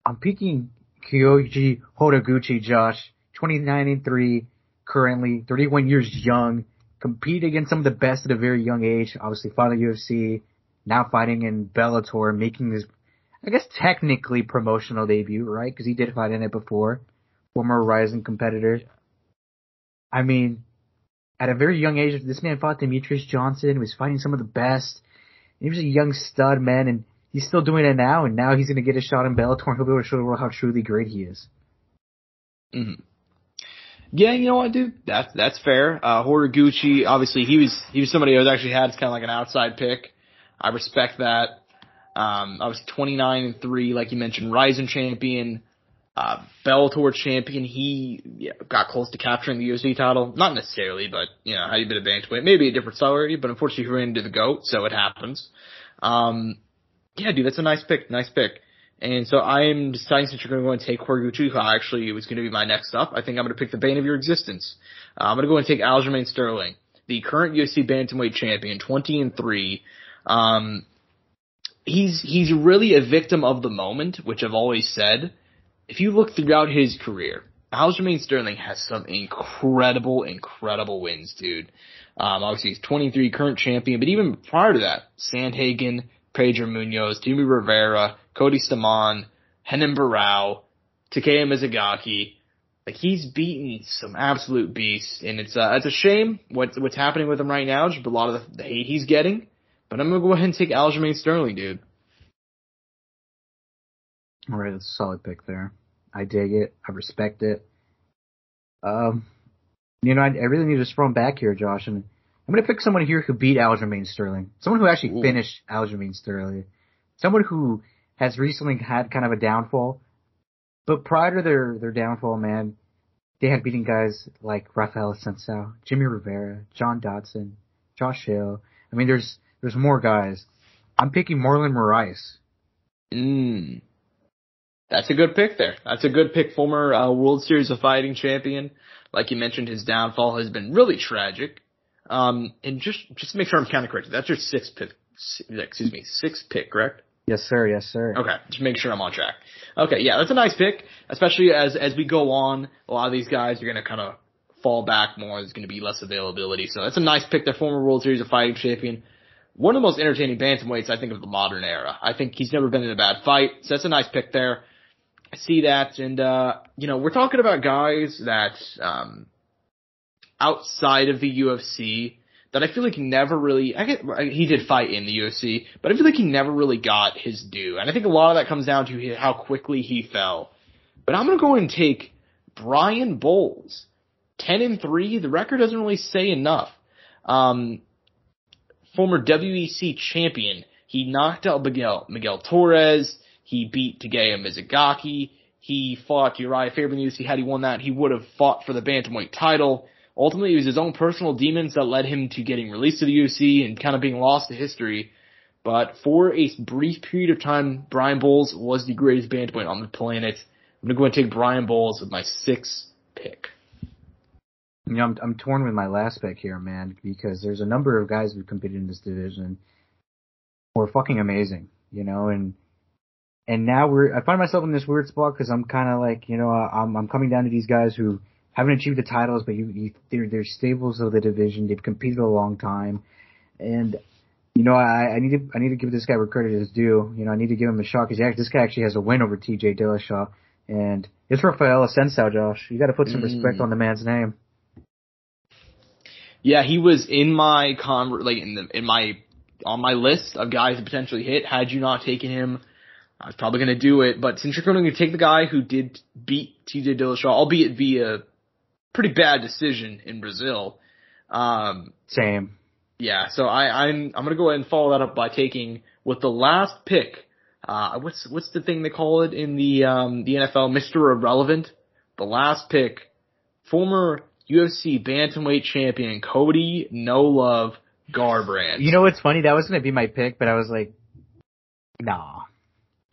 I'm picking Kyoji Horiguchi, Josh, 29 and 3, currently 31 years young, compete against some of the best at a very young age. Obviously, fought in the UFC, now fighting in Bellator, making his, I guess, technically promotional debut, right? Because he did fight in it before. Former Rizin competitor. I mean, at a very young age, this man fought Demetrius Johnson, was fighting some of the best. He was a young stud, man, and he's still doing it now, and now he's going to get a shot in Bellator, and he'll be able to show the world how truly great he is. Mm-hmm. Yeah, you know what, dude? That's that's fair. Uh, Horiguchi, obviously, he was he was somebody I was actually had as kind of like an outside pick. I respect that. Um, obviously, 29 and three, like you mentioned, Rizin champion, uh, Bellator champion. He yeah, got close to capturing the UFC title. Not necessarily, but you know, had he been a bantamweight, maybe a different salary. But unfortunately, he ran into the goat, so it happens. Um, yeah, dude, that's a nice pick. Nice pick. And so I am deciding since you're going to go and take Horiguchi, who actually was going to be my next up, I think I'm going to pick the bane of your existence. Uh, I'm going to go and take Aljamain Sterling, the current UFC bantamweight champion, 20 and 3. Um, he's, he's really a victim of the moment, which I've always said. If you look throughout his career, Aljamain Sterling has some incredible, incredible wins, dude. Um, obviously he's 23, current champion, but even prior to that, Sandhagen, Pedro Munhoz, Jimmy Rivera, Cody Stamann, Renan Barão, Takeya Mizugaki. Like he's beaten some absolute beasts, and it's uh, it's a shame what's what's happening with him right now. Just a lot of the, the hate he's getting. But I'm gonna go ahead and take Aljamain Sterling, dude. All right, that's a solid pick there. I dig it. I respect it. Um, you know, I, I really need to sprung back here, Josh, and I'm gonna pick someone here who beat Aljamain Sterling. Someone who actually Ooh. finished Aljamain Sterling. Someone who has recently had kind of a downfall. But prior to their, their downfall, man, they had beaten guys like Rafael Assunção, Jimmy Rivera, John Dodson, Josh Hill. I mean, there's, there's more guys. I'm picking Marlon Moraes. Mm. That's a good pick there. That's a good pick. Former uh, World Series of Fighting champion. Like you mentioned, his downfall has been really tragic. Um, and just just to make sure I'm counting correct, that's your sixth pick. Excuse me, sixth pick, correct? Yes, sir. Yes, sir. Okay, just make sure I'm on track. Okay, yeah, that's a nice pick, especially as as we go on. A lot of these guys are gonna kind of fall back more. There's gonna be less availability, so that's a nice pick. Their former World Series of Fighting champion, one of the most entertaining bantamweights I think of the modern era. I think he's never been in a bad fight, so that's a nice pick there. I see that, and uh, you know, we're talking about guys that um, outside of the UFC that I feel like never really, I get, he did fight in the UFC, but I feel like he never really got his due. And I think a lot of that comes down to how quickly he fell. But I'm gonna go and take Brian Bowles. 10 and 3, the record doesn't really say enough. Um, former WEC champion. He knocked out Miguel, Miguel Torres. He beat Takeya Mizugaki. He fought Urijah Faber in the UFC. Had he won that, he would have fought for the bantamweight title. Ultimately, it was his own personal demons that led him to getting released to the UFC and kind of being lost to history. But for a brief period of time, Brian Bowles was the greatest bantamweight on the planet. I'm gonna go and take Brian Bowles with my sixth pick. You know, I'm, I'm torn with my last pick here, man, because there's a number of guys who competed in this division who are fucking amazing, you know, and and now we're I find myself in this weird spot because I'm kind of like, you know, I'm I'm coming down to these guys who haven't achieved the titles, but you, you they're they're staples of the division. They've competed a long time, and you know, I, I need to I need to give this guy credit is due. You know, I need to give him a shot because this guy actually has a win over T.J. Dillashaw, and it's Rafael Assunção, Josh. You got to put some mm. respect on the man's name. Yeah, he was in my con like in the in my on my list of guys to potentially hit. Had you not taken him, I was probably going to do it. But since you're going to take the guy who did beat T.J. Dillashaw, albeit via pretty bad decision in Brazil. Um, Same. Yeah, so I, I'm I'm gonna go ahead and follow that up by taking with the last pick. Uh, what's what's the thing they call it in the um, the NFL, Mister Irrelevant? The last pick, former UFC bantamweight champion Cody No Love Garbrandt. You know what's funny? That was gonna be my pick, but I was like, nah.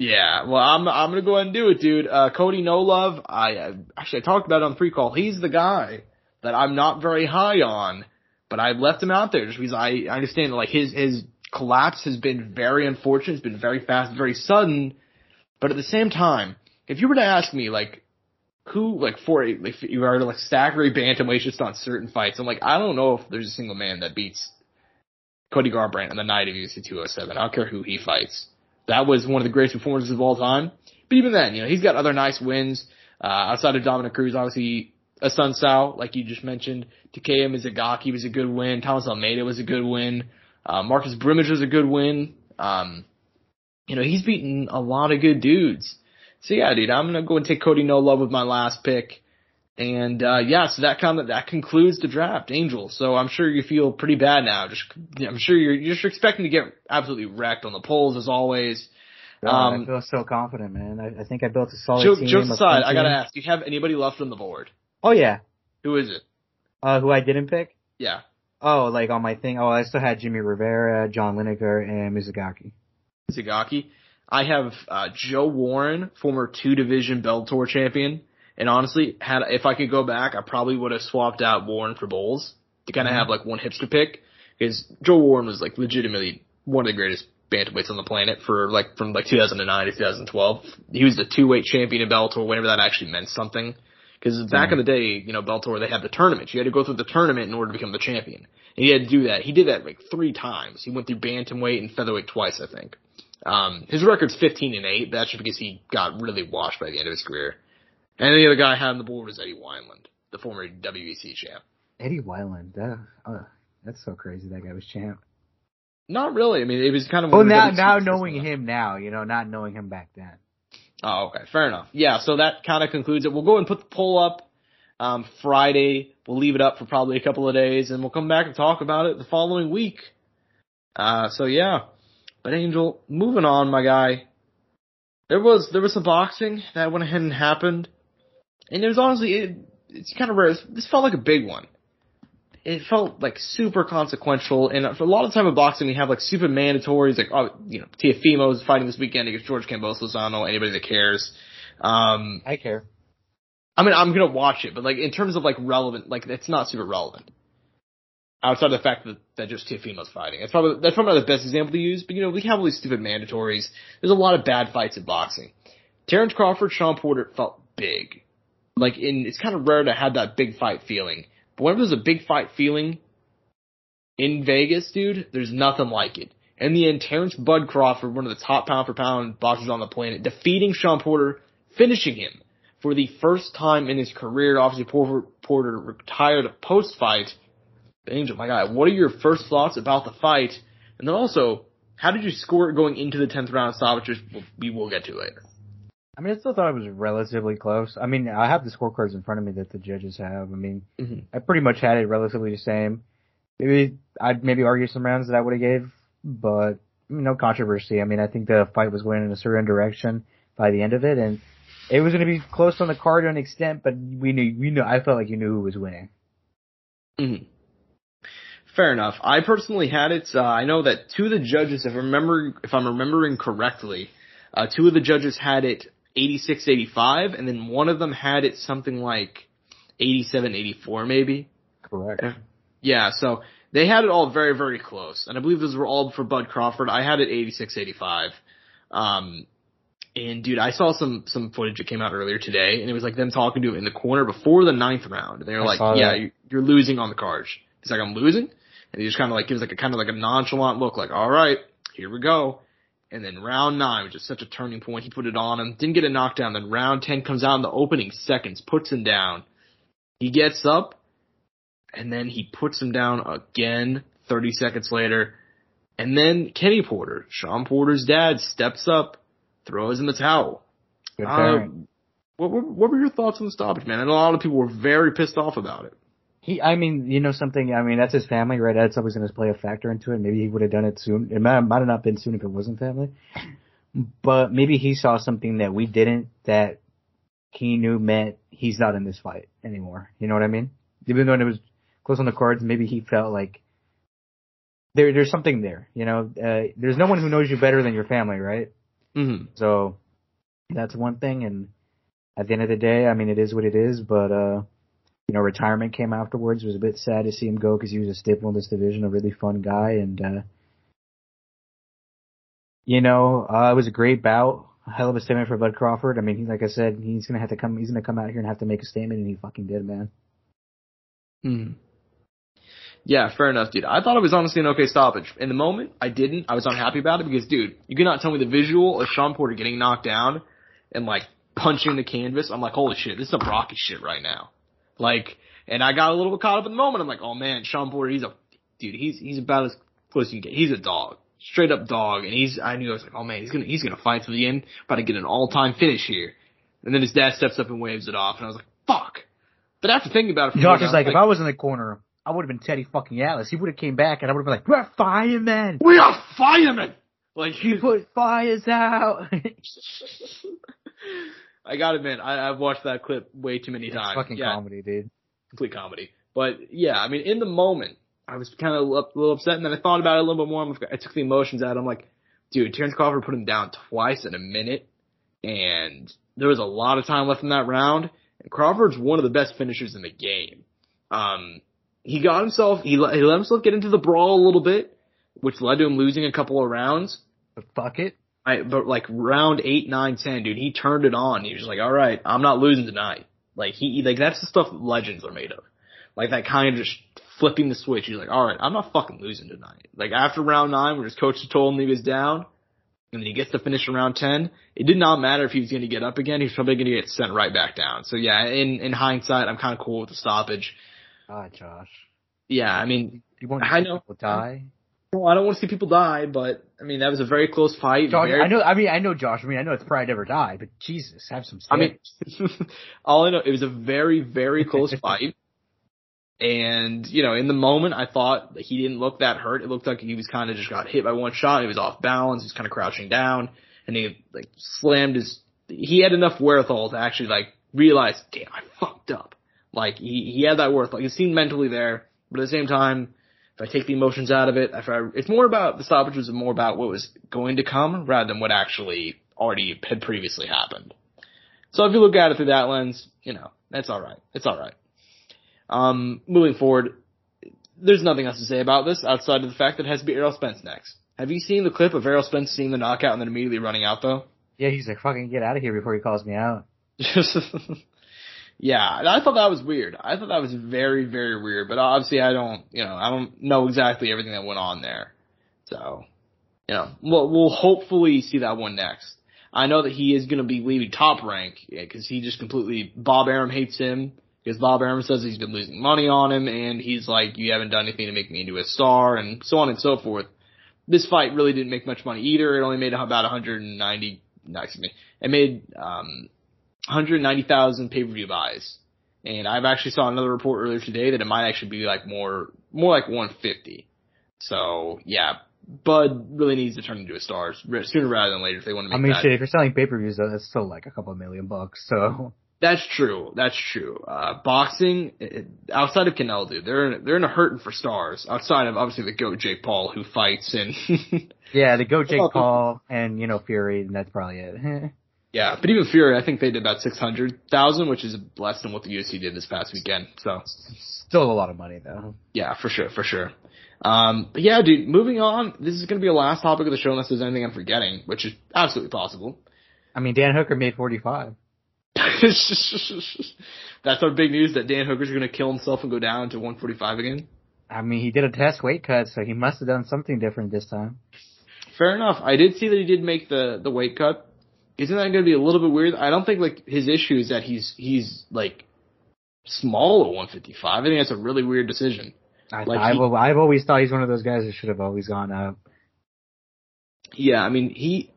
Yeah, well, I'm I'm gonna go ahead and do it, dude. Uh, Cody No Love. I uh, actually I talked about it on the pre-call. He's the guy that I'm not very high on, but I left him out there just because I, I understand like his his collapse has been very unfortunate. It's been very fast, very sudden. But at the same time, if you were to ask me like who like for like you are to like stack or bantamweights just on certain fights. I'm like, I don't know if there's a single man that beats Cody Garbrandt on the night of UFC 207. I don't care who he fights. That was one of the greatest performances of all time. But even then, you know, he's got other nice wins uh, outside of Dominick Cruz. Obviously, Assunção, like you just mentioned, Takeya Mizugaki was a good win. Thomas Almeida was a good win. Uh, Marcus Brimage was a good win. Um, you know, he's beaten a lot of good dudes. So yeah, dude, I'm gonna go and take Cody No Love with my last pick. And uh yeah, so that kind of that concludes the draft, Angel. So I'm sure you feel pretty bad now. Just I'm sure you're you're just expecting to get absolutely wrecked on the polls as always. God, um, I feel so confident, man. I, I think I built a solid joke, team. Jokes aside, I gotta ask: Do you have anybody left on the board? Oh yeah. Who is it? Uh, who I didn't pick? Yeah. Oh, like on my thing. Oh, I still had Jimmy Rivera, John Lineker, and Mizugaki. Mizugaki. I have uh, Joe Warren, former two division Bellator champion, and honestly, had if I could go back, I probably would have swapped out Warren for Bowles to kind of mm-hmm. have like one hipster pick because Joe Warren was like legitimately one of the greatest bantamweights on the planet for like from like 2009 to 2012. He was the two weight champion in Bellator whenever that actually meant something. Because back mm. in the day, you know, Bellator, they had the tournament. You had to go through the tournament in order to become the champion. And he had to do that. He did that like three times. He went through bantamweight and featherweight twice, I think. Um, his record's 15 and 8, but that's just because he got really washed by the end of his career. And the other guy I had on the board was Eddie Wineland, the former WEC champ. Eddie Wineland, uh, uh, that's so crazy that guy was champ. Not really. I mean, it was kind of. Oh, now now knowing him now, you know, not knowing him back then. Oh, okay, fair enough. Yeah, so that kind of concludes it. We'll go and put the poll up um, Friday. We'll leave it up for probably a couple of days, and we'll come back and talk about it the following week. Uh, so yeah. But Angel, moving on, my guy. There was there was some boxing that went ahead and happened, and it was honestly it, it's kind of rare. This felt like a big one. It felt like super consequential, and for a lot of time in boxing, we have like super mandatories, like oh, you know, Teofimo's fighting this weekend against George Kambosos. I anybody that cares. Um, I care. I mean, I'm gonna watch it, but like in terms of like relevant, like it's not super relevant outside of the fact that, that just Teofimo's fighting. That's probably that's probably not the best example to use, but you know, we have all these stupid mandatories. There's a lot of bad fights in boxing. Terrence Crawford, Shawn Porter felt big. Like in it's kind of rare to have that big fight feeling. But whenever there's a big fight feeling in Vegas, dude, there's nothing like it. And the end, Terrence Bud Crawford, one of the top pound for pound boxers on the planet, defeating Shawn Porter, finishing him for the first time in his career. Obviously, Porter, Porter retired post fight Angel, my guy, what are your first thoughts about the fight? And then also, how did you score it going into the 10th round stoppage, we will get to later? I mean, I still thought it was relatively close. I mean, I have the scorecards in front of me that the judges have. I mean, mm-hmm. I pretty much had it relatively the same. Maybe I'd maybe argue some rounds that I would have gave, but no controversy. I mean, I think the fight was going in a certain direction by the end of it, and it was going to be close on the card to an extent, but we knew, we knew, I felt like you knew who was winning. Mm-hmm. Fair enough. I personally had it. Uh, I know that two of the judges, if I remember, if I'm remembering correctly, uh, two of the judges had it 86, 85, and then one of them had it something like 87, 84 maybe. Correct. Yeah, so they had it all very, very close. And I believe those were all for Bud Crawford. I had it 86, 85. Um, and dude, I saw some, some footage that came out earlier today and it was like them talking to him in the corner before the ninth round. And they were I like, yeah, that. you're losing on the cards. He's like, I'm losing. And he just kind of like gives like a kind of like a nonchalant look like, all right, here we go. And then round nine, which is such a turning point, he put it on him, didn't get a knockdown. Then round 10 comes out in the opening seconds, puts him down. He gets up, and then he puts him down again 30 seconds later. And then Kenny Porter, Shawn Porter's dad, steps up, throws him the towel. Uh, what, what, what were your thoughts on the stoppage, man? And a lot of people were very pissed off about it. He, I mean, you know something. I mean, that's his family, right? That's always going to play a factor into it. Maybe he would have done it soon. It might, might have not been soon if it wasn't family, but maybe he saw something that we didn't that he knew meant he's not in this fight anymore. You know what I mean? Even though it was close on the cards, maybe he felt like there, there's something there. You know, uh, there's no one who knows you better than your family, right? Mm-hmm. So that's one thing. And at the end of the day, I mean, it is what it is. But uh, you know, retirement came afterwards. It was a bit sad to see him go because he was a staple in this division, a really fun guy, and uh, you know, uh, it was a great bout. A hell of a statement for Bud Crawford. I mean, he, like I said, he's gonna have to come. He's gonna come out here and have to make a statement, and he fucking did, man. Hmm. Yeah, fair enough, dude. I thought it was honestly an okay stoppage. In the moment, I didn't. I was unhappy about it because, dude, you cannot tell me the visual of Shawn Porter getting knocked down and like punching the canvas. I'm like, holy shit, this is some rocky shit right now. Like, and I got a little bit caught up in the moment. I'm like, oh man, Shawn Porter, he's a dude. He's he's about as close as you can get. He's a dog, straight up dog. And he's I knew I was like, oh man, he's gonna he's gonna fight to the end, about to get an all time finish here. And then his dad steps up and waves it off, and I was like, fuck. But after thinking about it, for Josh is like, if I was in the corner, I would have been Teddy fucking Atlas. He would have came back, and I would have been like, we're firemen. We are firemen. Like he *laughs* put fires out. *laughs* I gotta admit, I, I've watched that clip way too many it's times. Fucking yeah. comedy, dude. Complete comedy. But yeah, I mean, in the moment, I was kind of a little upset, and then I thought about it a little bit more. I took the emotions out. I'm like, dude, Terrence Crawford put him down twice in a minute, and there was a lot of time left in that round. And Crawford's one of the best finishers in the game. Um, he got himself, he let, he let himself get into the brawl a little bit, which led to him losing a couple of rounds. But fuck it. I, but like round eight, nine, ten, dude, he turned it on. He was like, all right, I'm not losing tonight. Like he, like that's the stuff legends are made of. Like that kind of just flipping the switch. He's like, all right, I'm not fucking losing tonight. Like after round nine, where his coach told him he was down, and then he gets to finish in round 10, it did not matter if he was going to get up again. He was probably going to get sent right back down. So yeah, in, in hindsight, I'm kind of cool with the stoppage. Ah, Josh. Yeah, I mean, you want I know. Die? Well, I don't want to see people die, but I mean that was a very close fight. Josh, very... I know. I mean, I know, Josh. I mean, I know it's probably never die, but Jesus, have some. I mean, *laughs* all I know it was a very, very close *laughs* fight, and you know, in the moment, I thought that he didn't look that hurt. It looked like he was kind of just got hit by one shot. He was off balance. He was kind of crouching down, and he like slammed his. He had enough wherewithal to actually like realize, damn, I fucked up. Like he he had that worth. Like he seemed mentally there, but at the same time if I take the emotions out of it, if I, it's more about the stoppage was more about what was going to come rather than what actually already had previously happened. So if you look at it through that lens, you know, that's alright. It's alright. Um, moving forward, there's nothing else to say about this outside of the fact that it has to be Errol Spence next. Have you seen the clip of Errol Spence seeing the knockout and then immediately running out though? Yeah, he's like, fucking get out of here before he calls me out. *laughs* Yeah, I thought that was weird. I thought that was very, very weird. But obviously, I don't, you know, I don't know exactly everything that went on there. So, you know, we'll we'll hopefully see that one next. I know that he is going to be leaving top rank because he just completely Bob Arum hates him. because Bob Arum says he's been losing money on him, and he's like, you haven't done anything to make me into a star, and so on and so forth. This fight really didn't make much money either. It only made about 190, no, excuse me, it made um, 190,000 pay-per-view buys. And I've actually saw another report earlier today that it might actually be like more, more like 150. So yeah, Bud really needs to turn into a star sooner rather than later if they want to make. I mean, that. shit. If you're selling pay-per-views, though, that's still like a couple of million bucks. So That's true. That's true. Uh, boxing, it, outside of Canelo, dude, they're in, they're in a hurting for stars. Outside of obviously the goat Jake Paul who fights and yeah, the go *laughs* Jake Paul and you know Fury, and that's probably it. *laughs* yeah, but even Fury, I think they did about six hundred thousand, which is less than what the UFC did this past weekend. So Still a lot of money though. yeah, for sure, for sure. Um, but yeah, dude, moving on. This is going to be a last topic of the show unless there's anything I'm forgetting, which is absolutely possible. I mean, Dan Hooker made 45. *laughs* That's our big news that Dan Hooker's going to kill himself and go down to 145 again. I mean, he did a test weight cut, so he must have done something different this time. Fair enough. I did see that he did make the the weight cut. Isn't that going to be a little bit weird? I don't think like his issue is that he's he's like small at 155. I think that's a really weird decision. I, Like I've, he- I've always thought he's one of those guys that should have always gone up. Yeah, I mean he,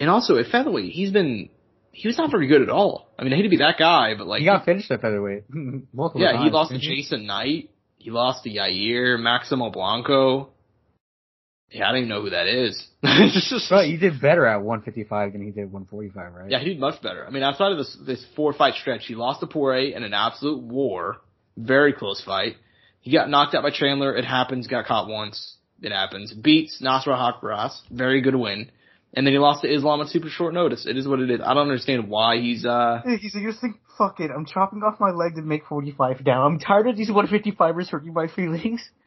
and also at featherweight he's been he was not very good at all. I mean I hate to be that guy, but like he got finished at featherweight. *laughs* Yeah, he lost to. Jason Knight. He lost to Yair Maximo Blanco. Yeah, I don't even know who that is. *laughs* But he did better at 155 than he did 145, right? Yeah, he did much better. I mean, outside of this this four fight stretch, he lost to Poirier in an absolute war, very close fight. He got knocked out by Chandler. It happens. Got caught once. It happens. Beats Nasrat Haqparast. Very good win. And then he lost to Islam on super short notice. It is what it is. I don't understand why he's uh He's like, just think, fuck it, I'm chopping off my leg to make 45 now. I'm tired of these 155ers hurting my feelings. *laughs* *laughs*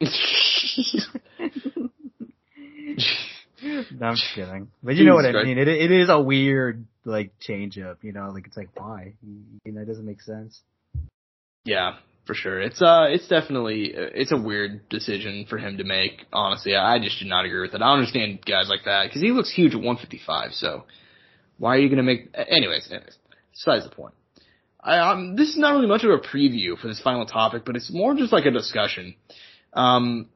no, I'm just kidding. But you know what I mean. It it is a weird like change up. You know, like it's like why? You know, it doesn't make sense. Yeah, for sure. It's uh, it's definitely it's a weird decision for him to make. Honestly, I just do not agree with it. I don't understand guys like that because he looks huge at 155. So why are you gonna make? Anyways, anyways, besides the point. I, um, this is not really much of a preview for this final topic, but it's more just like a discussion. Um,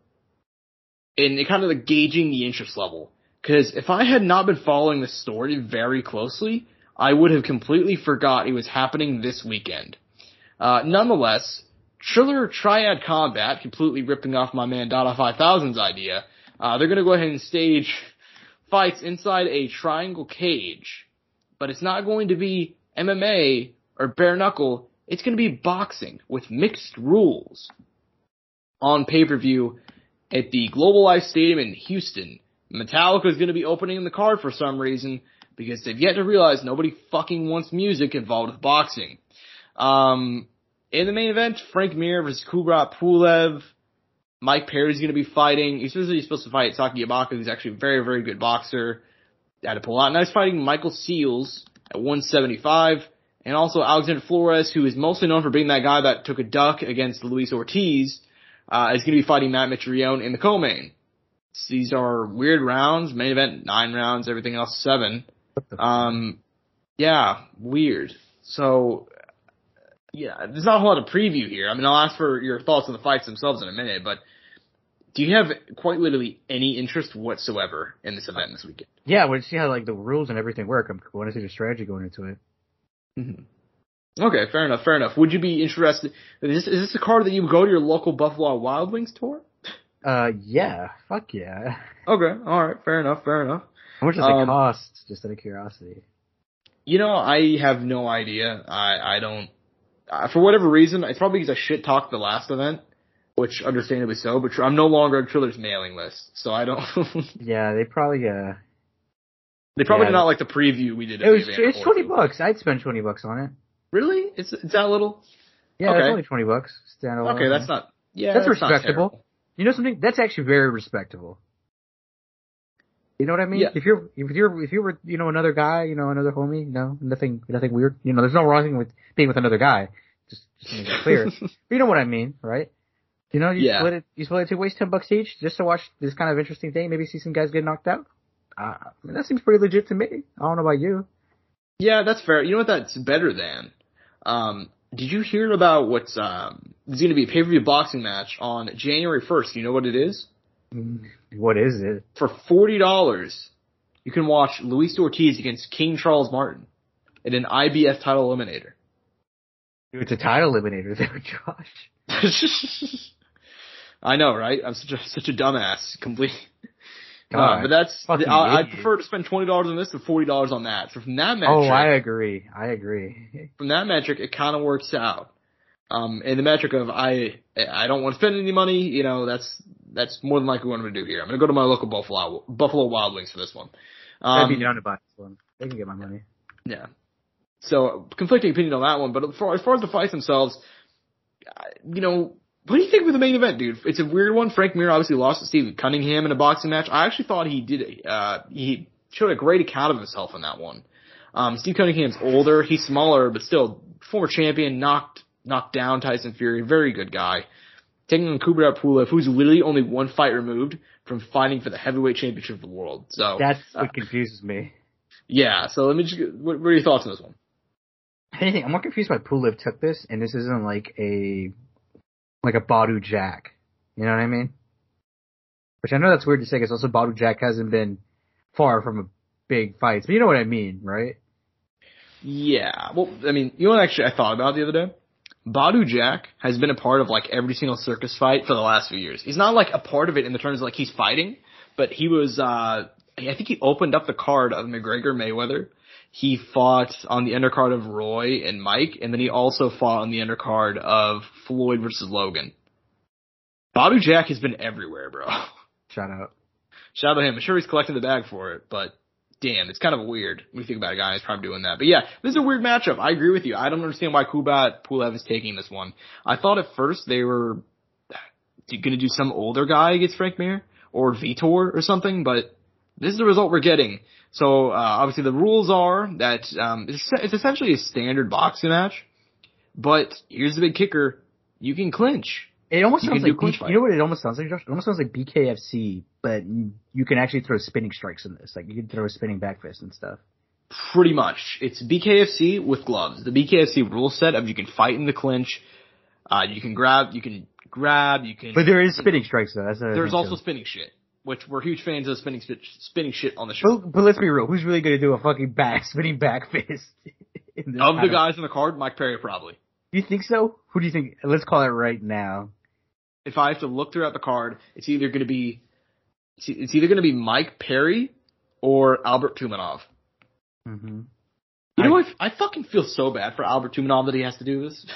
and it kind of like gauging the interest level. Because if I had not been following this story very closely, I would have completely forgot it was happening this weekend. Uh, nonetheless, Triller Triad Combat, completely ripping off my man Dada 5000's idea, uh, they're gonna go ahead and stage fights inside a triangle cage. But it's not going to be MMA or bare knuckle, it's gonna be boxing with mixed rules on pay-per-view at the Global Life Stadium in Houston. Metallica is gonna be opening the card for some reason because they've yet to realize nobody fucking wants music involved with boxing. Um, in the main event, Frank Mir versus Kubrat Pulev. Mike Perry's going to be fighting. He's supposed, supposed to fight Saki Ibaka, who's actually a very, very good boxer. Had to pull out. Now he's fighting Michael Seals at 175. And also Alexander Flores, who is mostly known for being that guy that took a duck against Luis Ortiz, uh, is going to be fighting Matt Mitrione in the co-main. These are weird rounds. Main event, nine rounds. Everything else, seven. Um, yeah, weird. So, yeah, there's not a whole lot of preview here. I mean, I'll ask for your thoughts on the fights themselves in a minute, but do you have quite literally any interest whatsoever in this event this weekend? Yeah, we'll see how like the rules and everything work. I'm want to see the strategy going into it. Mm-hmm. Okay, fair enough, fair enough. Would you be interested? Is this, is this a card that you would go to your local Buffalo Wild Wings tour? Uh, yeah, fuck yeah. *laughs* Okay, alright, fair enough, fair enough. How much does Um, it cost? Just out of curiosity. You know, I have no idea. I, I don't, uh, for whatever reason, it's probably because I shit talked the last event, which understandably so, but I'm no longer on Triller's mailing list, so I don't, *laughs* Yeah, they probably uh. they probably Yeah. did not like the preview we did. It was it's twenty bucks. I'd spend twenty bucks on it. Really? It's, it's that little? Yeah, Okay. it's only twenty bucks. Standalone. Okay, that's not, yeah, That's that's, respectable. You know something? That's actually very respectable. You know what I mean? Yeah. If you're if you're if you were you know another guy, you know another homie, no nothing nothing weird. You know, there's no wrong thing with being with another guy. Just just make it clear. *laughs* But you know what I mean, right? You know, you Yeah. split it you split it two ways, ten bucks each, just to watch this kind of interesting thing. Maybe see some guys get knocked out. Uh, I mean, that seems pretty legit to me. I don't know about you. Yeah, that's fair. You know what that's better than? Um, did you hear about what's um? There's going to be a pay per view boxing match on January 1st. You know what it is? What is it? For forty dollars, you can watch Luis Ortiz against King Charles Martin in an IBF title eliminator. It's a title eliminator there, *laughs* Josh. *laughs* I know, right? I'm such a such a dumbass. Complete. God, Uh, but that's I, I'd prefer to spend twenty dollars on this than forty dollars on that. So from that metric, Oh, I agree. I agree. from that metric, it kind of works out. Um, and the metric of I I don't want to spend any money, you know, that's that's more than likely what I'm going to do here. I'm going to go to my local Buffalo Buffalo Wild Wings for this one. I'd be Um, down to buy this one. They can get my money. yeah. So conflicting opinion on that one, but as far as the fights themselves, you know, what do you think of the main event, dude? It's a weird one. Frank Mir obviously lost to Steve Cunningham in a boxing match. I actually thought he did. Uh, he showed a great account of himself in that one. Um, Steve Cunningham's older, he's smaller, but still former champion. Knocked knocked down Tyson Fury. Very good guy. Taking on Kubrat Pulev, who's literally only one fight removed from fighting for the heavyweight championship of the world. So That's uh, what confuses me. yeah. So let me just. What, what are your thoughts on this one? Anything, I'm more confused why Pulev took this, and this isn't like a like a Badu Jack. You know what I mean? Which I know that's weird to say, because also Badu Jack hasn't been far from a big fights, but you know what I mean, right? Yeah. Well, I mean, you know what actually I thought about the other day? Badu Jack has been a part of like every single circus fight for the last few years. He's not like a part of it in the terms of like he's fighting, but he was, uh, I think he opened up the card of McGregor Mayweather. He fought on the undercard of Roy and Mike, and then he also fought on the undercard of Floyd versus Logan. Badu Jack has been everywhere, bro. *laughs* Shout out. Shout out to him. I'm sure he's collecting the bag for it, but damn, it's kind of weird when you think about a guy who's probably doing that. But yeah, this is a weird matchup. I agree with you. I don't understand why Kubrat Pulev is taking this one. I thought at first they were going to do some older guy against Frank Mir or Vitor or something, but this is the result we're getting. So uh, obviously the rules are that um, it's, it's essentially a standard boxing match, but here's the big kicker: you can clinch. It almost You sounds like B- you know what it almost sounds like, Josh? It almost sounds like BKFC, but you- can actually throw spinning strikes in this. Like you can throw a spinning back fist and stuff. Pretty much. It's BKFC with gloves. The BKFC rule set of you can fight in the clinch, uh, you can grab, you can grab, you can. But there is spinning strikes though. That's there's also too. spinning shit, which we're huge fans of spinning shit, spinning shit on the show. But, but let's be real. Who's really going to do a fucking back spinning back fist? *laughs* Of the guys in the card, Mike Perry probably. Do you think so? Who do you think? Let's call it right now. If I have to look throughout the card, it's either going to be, it's either going to be Mike Perry or Albert Tumenov. Mm-hmm. You know, I- what? I fucking feel so bad for Albert Tumenov that he has to do this.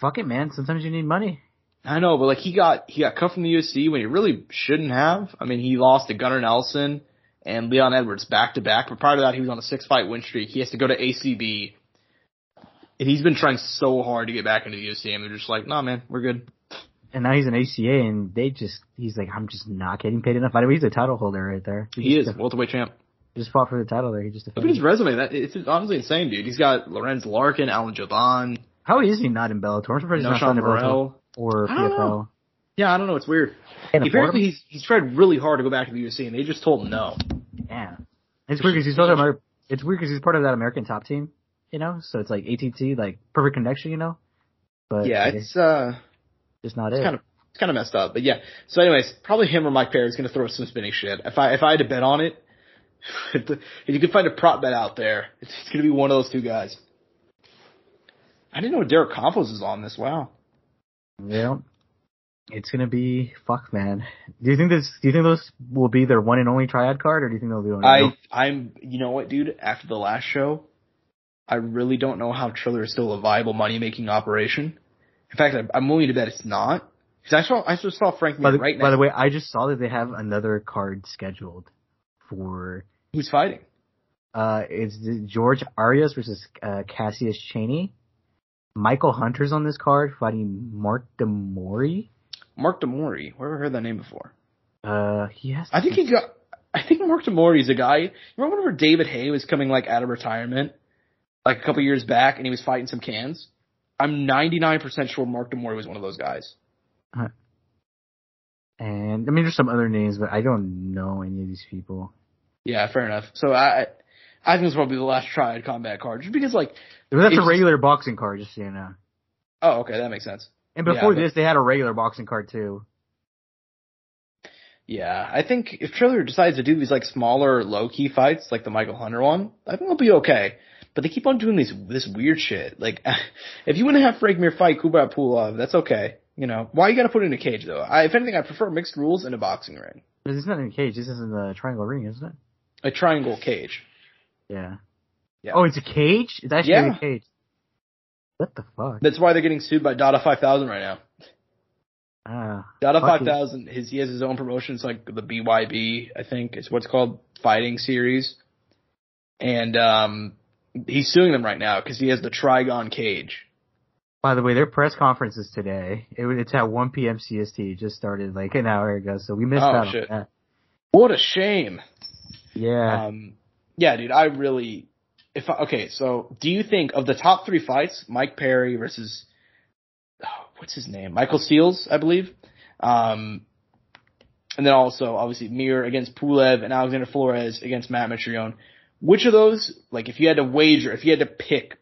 Fuck it, man. Sometimes you need money. I know, but like he got he got cut from the UFC when he really shouldn't have. I mean, he lost to Gunnar Nelson and Leon Edwards back to back. But prior to that, he was on a six fight win streak. He has to go to ACB, and he's been trying so hard to get back into the UFC. And they're just like, nah, man, we're good. And now he's an ACA, and they just, he's like, I'm just not getting paid enough. I mean, he's a title holder right there. He is just, welterweight champ. just fought for the title there. He just Look at his resume. That it's honestly insane, dude. He's got Lorenz Larkin, Alan Jouban, How is he not in Bellator? I'm surprised he's not Noshan signed to Bellator Morel. Or I PFL. know. Yeah, I don't know. It's weird. Apparently, he's he's tried really hard to go back to the UFC, and they just told him no. Yeah. It's weird because he's also Amer- it's weird because he's part of that American top team, you know. So it's like ATT, like perfect connection, you know. But Yeah, it's uh. just not It's it. kind of it's kind of messed up, but yeah. So, anyways, probably him or Mike Perry is going to throw some spinning shit. If I if I had to bet on it, *laughs* if you could find a prop bet out there, it's, it's going to be one of those two guys. I didn't know Derek Campos is on this. Wow. Yeah. It's gonna be fuck, man. Do you think this? Do you think those will be their one and only triad card, or do you think they'll do? I I'm you know what, dude? After the last show, I really don't know how Triller is still a viable money making operation. In fact, I'm- I'm willing to bet it's not. Because I saw I just saw Frank by the, right by the way, I just saw that they have another card scheduled for. Who's fighting? Uh, it's George Arias versus uh, Cassius Chaney. Michael Hunter's on this card fighting Mark de Mori. Mark de Mori. Where have I heard that name before? Uh, he has. I think he got. I think Mark de Mori's a guy. Remember whenever David Haye was coming like out of retirement, like a couple years back, and he was fighting some cans. I'm 99% sure Mark de Mori was one of those guys. And I mean, there's some other names, but I don't know any of these people. Yeah, fair enough. So I, I think this will probably the last triad combat card, just because like But that's a regular boxing card, just so you know. Oh, okay, that makes sense. And before Yeah, but- this, they had a regular boxing card too. Yeah, I think if Triller decides to do these like smaller, low key fights, like the Michael Hunter one, I think it'll be okay. But they keep on doing these this weird shit. Like, *laughs* if you want to have Frank fight Kubrat Pulev, that's okay. You know, why you got to put it in a cage though? I, if anything, I prefer mixed rules in a boxing ring, This is not in a cage. This is in the triangle ring, isn't it? a triangle cage. Yeah. Yeah. Oh, it's a cage. It's actually Yeah. a cage. What the fuck? That's why they're getting sued by Dada Five Thousand right now. Ah. Dada Five. Thousand, his he has his own promotion. It's like the BYB, I think, is what's called fighting series, and um, he's suing them right now because he has the Trigon cage. By the way, their press conference is today. It, it's at 1 p.m. CST. It just started like an hour ago, so we missed Oh, out shit. on that. What a shame. Yeah. Um, yeah, dude, I really, if I, okay, so do you think of the top three fights, Mike Perry versus, oh, *sighs* what's his name? Michael Seals, I believe. Um, and then also obviously Mir against Pulev and Alexander Flores against Matt Mitrione. Which of those, like, if you had to wager, if you had to pick,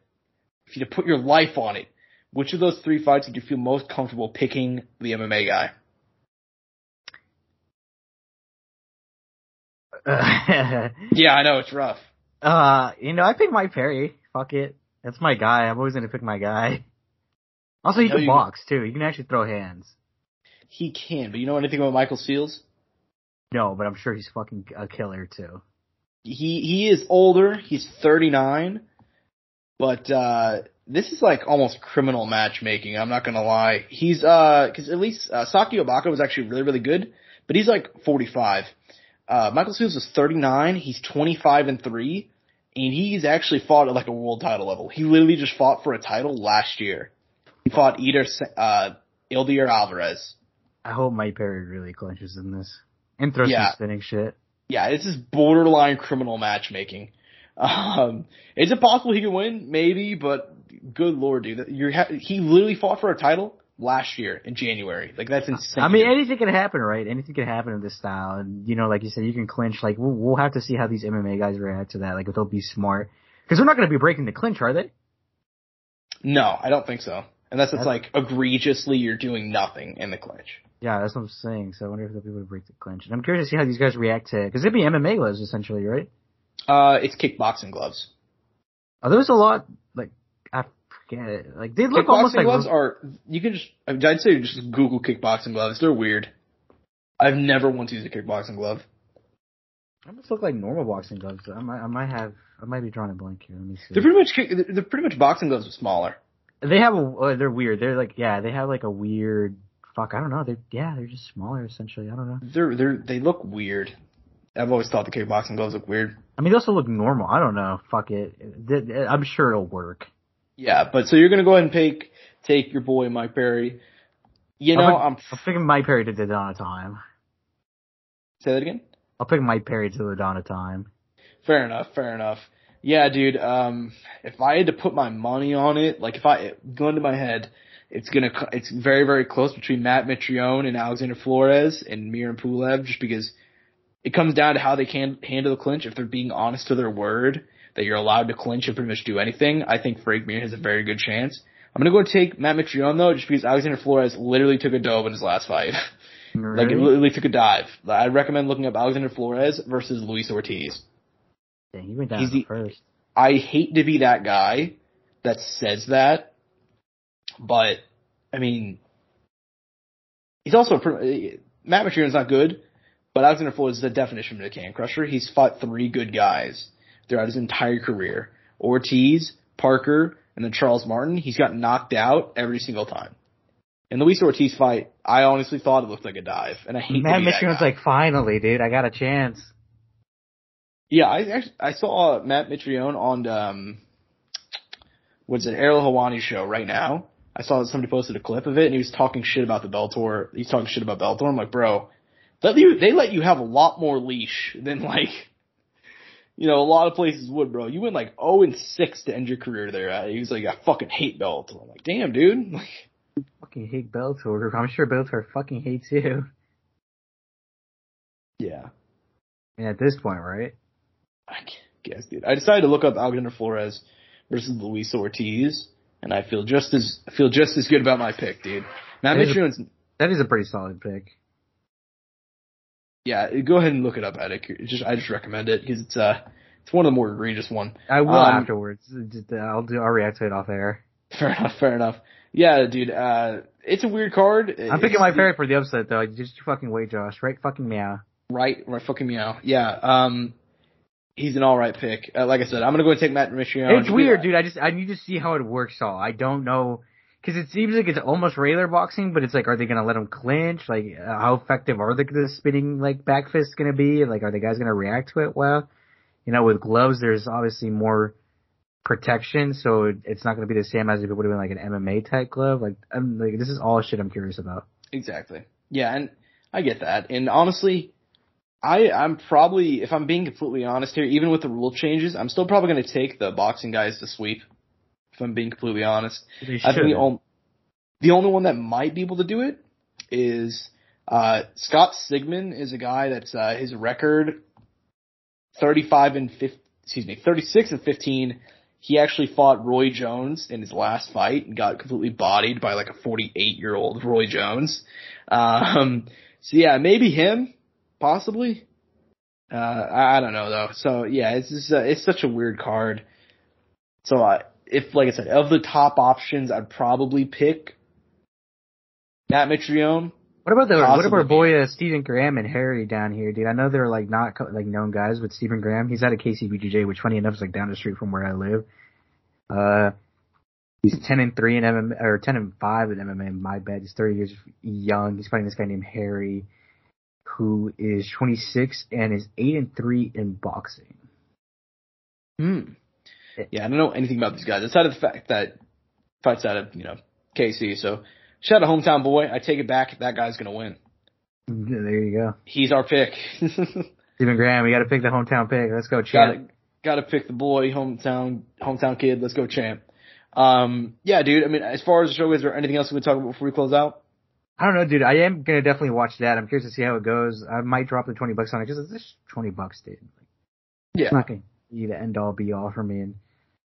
if you had to put your life on it, which of those three fights would you feel most comfortable picking the MMA guy? *laughs* Yeah, I know it's rough. uh, you know, I picked Mike Perry. Fuck it. That's my guy. I'm always gonna pick my guy. Also, he can you- box too. He can actually throw hands. He can, but you know anything about Michael Seals? No, but I'm sure he's fucking a killer too. he he is older. He's 39, but uh this is like almost criminal matchmaking. I'm not gonna lie. He's uh because at least uh, Saki Obaka was actually really really good, but he's like 45. Uh Michael Seals is 39. He's 25 and three, and he's actually fought at like a world title level. He literally just fought for a title last year. He fought either uh Eleider Alvarez. I hope Mike Perry really clinches in this and throws Yeah. some spinning shit. yeah, this is borderline criminal matchmaking. Um, is it possible he could win? Maybe, but good lord, dude, you ha- he literally fought for a title last year in January. Like that's insane. I mean, anything can happen, right? Anything can happen in this style, and you know, like you said, you can clinch. Like we'll, we'll have to see how these MMA guys react to that. Like if they'll be smart, because they're not going to be breaking the clinch, are they? no, I don't think so. Unless it's That's- like egregiously you're doing nothing in the clinch. Yeah, that's what I'm saying. So I wonder if they'll be able to break the clinch. And I'm curious to see how these guys react to it, because it'd be MMA gloves essentially, right? Uh, it's kickboxing gloves. Are those a lot? I forget. it. Like they look almost like gloves are. You can just. I'd say just Google kickboxing gloves. They're weird. I've never once used a kickboxing glove. They almost look like normal boxing gloves. I might, I might have, I might be drawing a blank here. Let me see. They're pretty much. They're pretty much boxing gloves, but smaller. They have a, uh, they're weird. They're like, yeah, they have like a weird. Fuck, I don't know. They're yeah, they're just smaller essentially. I don't know. They're they're they look weird. I've always thought the kickboxing gloves look weird. I mean, they also look normal. I don't know. Fuck it. I'm sure it'll work. Yeah, but so you're gonna go ahead and take take your boy Mike Perry. You know, I'll I'm pick, I'll pick Mike Perry to the dawn of time. say that again. I'll pick Mike Perry to the dawn of time. Fair enough, fair enough. Yeah, dude. Um, if I had to put my money on it, like if I go into my head, it's gonna it's very very close between Matt Mitrione and Alexander Flores and Miran Pulev, just because it comes down to how they can handle the clinch. If they're being honest to their word that you're allowed to clinch and pretty much do anything, I think Frank Mir has a very good chance. I'm gonna go take Matt Mitrione though, just because Alexander Flores literally took a dove in his last fight. *laughs* like it Really? literally took a dive. I recommend looking up Alexander Flores versus Luis Ortiz. Dang, he went down He's the- first. I hate to be that guy that says that, but I mean, he's also pretty, Matt Mitrione's not good, but Alexander Flores is the definition of a can crusher. He's fought three good guys throughout his entire career: Ortiz, Parker, and then Charles Martin. He's got knocked out every single time. In the Luis Ortiz fight, I honestly thought it looked like a dive, and I hate Matt that Mitrione's like, finally, dude, I got a chance. Yeah, I actually, I saw Matt Mitrione on um, what's it, Ariel Helwani show right now. I saw that somebody posted a clip of it, and he was talking shit about the Bellator. He's talking shit about Bellator. I'm like, bro, let you, they let you have a lot more leash than like, you know, a lot of places would, bro. You went like 0 and 6 to end your career there. Uh, he was like, I fucking hate Bellator. I'm like, damn, dude. *laughs* Like, Fucking hate Bellator. I'm sure Bellator fucking hates you. yeah. And at this point, right? I guess, dude. I decided to look up Alexander Flores versus Luis Ortiz, and I feel just as I feel just as good about my pick, dude. Matt a- That is a pretty solid pick. Yeah. Go ahead and look it up, Attic. It's just I just recommend it because it's uh it's one of the more egregious one. I will Um, afterwards. Uh, I'll do. I'll react to it off air. *laughs* Fair enough. Fair enough. Yeah, dude. Uh, it's a weird card. I'm picking my favorite for the upset though. Just fucking wait, Josh. Right? Fucking meow. Right, right. Fucking meow. Yeah. Um, he's an all right pick. Uh, like I said, I'm gonna go and take Matt Mitrione. It's weird, dude. I just I need to see how it works. All I don't know because it seems like it's almost regular boxing, but it's like, are they gonna let him clinch? Like, uh, how effective are the, the spinning like back fists gonna be? Like, are the guys gonna react to it well? You know, with gloves, there's obviously more protection, so it, it's not gonna be the same as if it would have been like an MMA type glove. Like, I'm like, this is all shit I'm curious about. Exactly. Yeah, and I get that. And honestly, I I'm probably if I'm being completely honest here, even with the rule changes, I'm still probably going to take the boxing guys to sweep. I'm being completely honest, I think the only the only one that might be able to do it is uh Scott Sigmon is a guy that's uh his record 35 and 50, excuse me, 36 and 15. He actually fought Roy Jones in his last fight and got completely bodied by like a 48 year old Roy Jones. Um, so yeah, maybe him, possibly. Uh, I, I don't know though. So yeah, it's just, uh, it's such a weird card. So I, if like I said, of the top options, I'd probably pick Matt Mitrione. What about the what about our boy uh, Stephen Graham and Harry down here, dude? I know they're like not co- like known guys, but Stephen Graham, he's out of KCBGJ, which funny enough is like down the street from where I live. Uh, he's ten and three in MMA or ten and five in MMA. My bad. He's thirty years young. He's fighting this guy named Harry, who is twenty six and is eight and three in boxing. Hmm. Yeah, I don't know anything about these guys outside of the fact that fights out of you know KC. So shout out hometown boy. I take it back. That guy's gonna win. There you go, He's our pick. *laughs* Stephen Graham. We got to pick the hometown pick. Let's go, champ. got to pick the boy, hometown hometown kid. Let's go, champ. Um, yeah, dude. I mean, as far as the show goes, is there anything else we would talk about before we close out? I don't know, dude. I am gonna definitely watch that. I'm curious to see how it goes. I might drop the twenty bucks on it because it's just twenty bucks, dude. Yeah. It's not gonna be the end all be all for me, and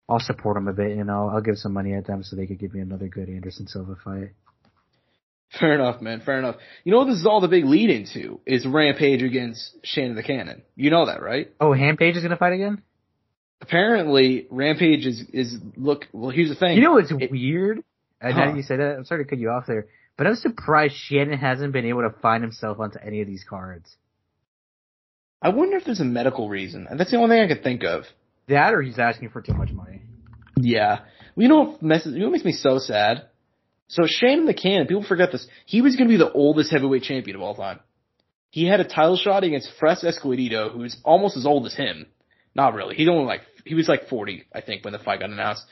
I'll support them a bit, and I'll I'll give some money at them so they could give me another good Anderson Silva fight. Fair enough, man. Fair enough. You know what this is all the big lead into is Rampage against Shannon the Cannon. You know that, right? Oh, Rampage is gonna fight again. Apparently, Rampage is is look. Well, here's the thing. You know what's It- weird? I Huh. know you said that. I'm sorry to cut you off there, but I'm surprised Shannon hasn't been able to find himself onto any of these cards. I wonder if there's a medical reason. That's the only thing I could think of. That or he's asking for too much money. Yeah. Well, you know what messes, you know what makes me so sad? So Shannon the Cannon, people forget this. He was going to be the oldest heavyweight champion of all time. He had a title shot against Fres Oquendo, who's almost as old as him. Not really. He's only like, he was like 40, I think, when the fight got announced.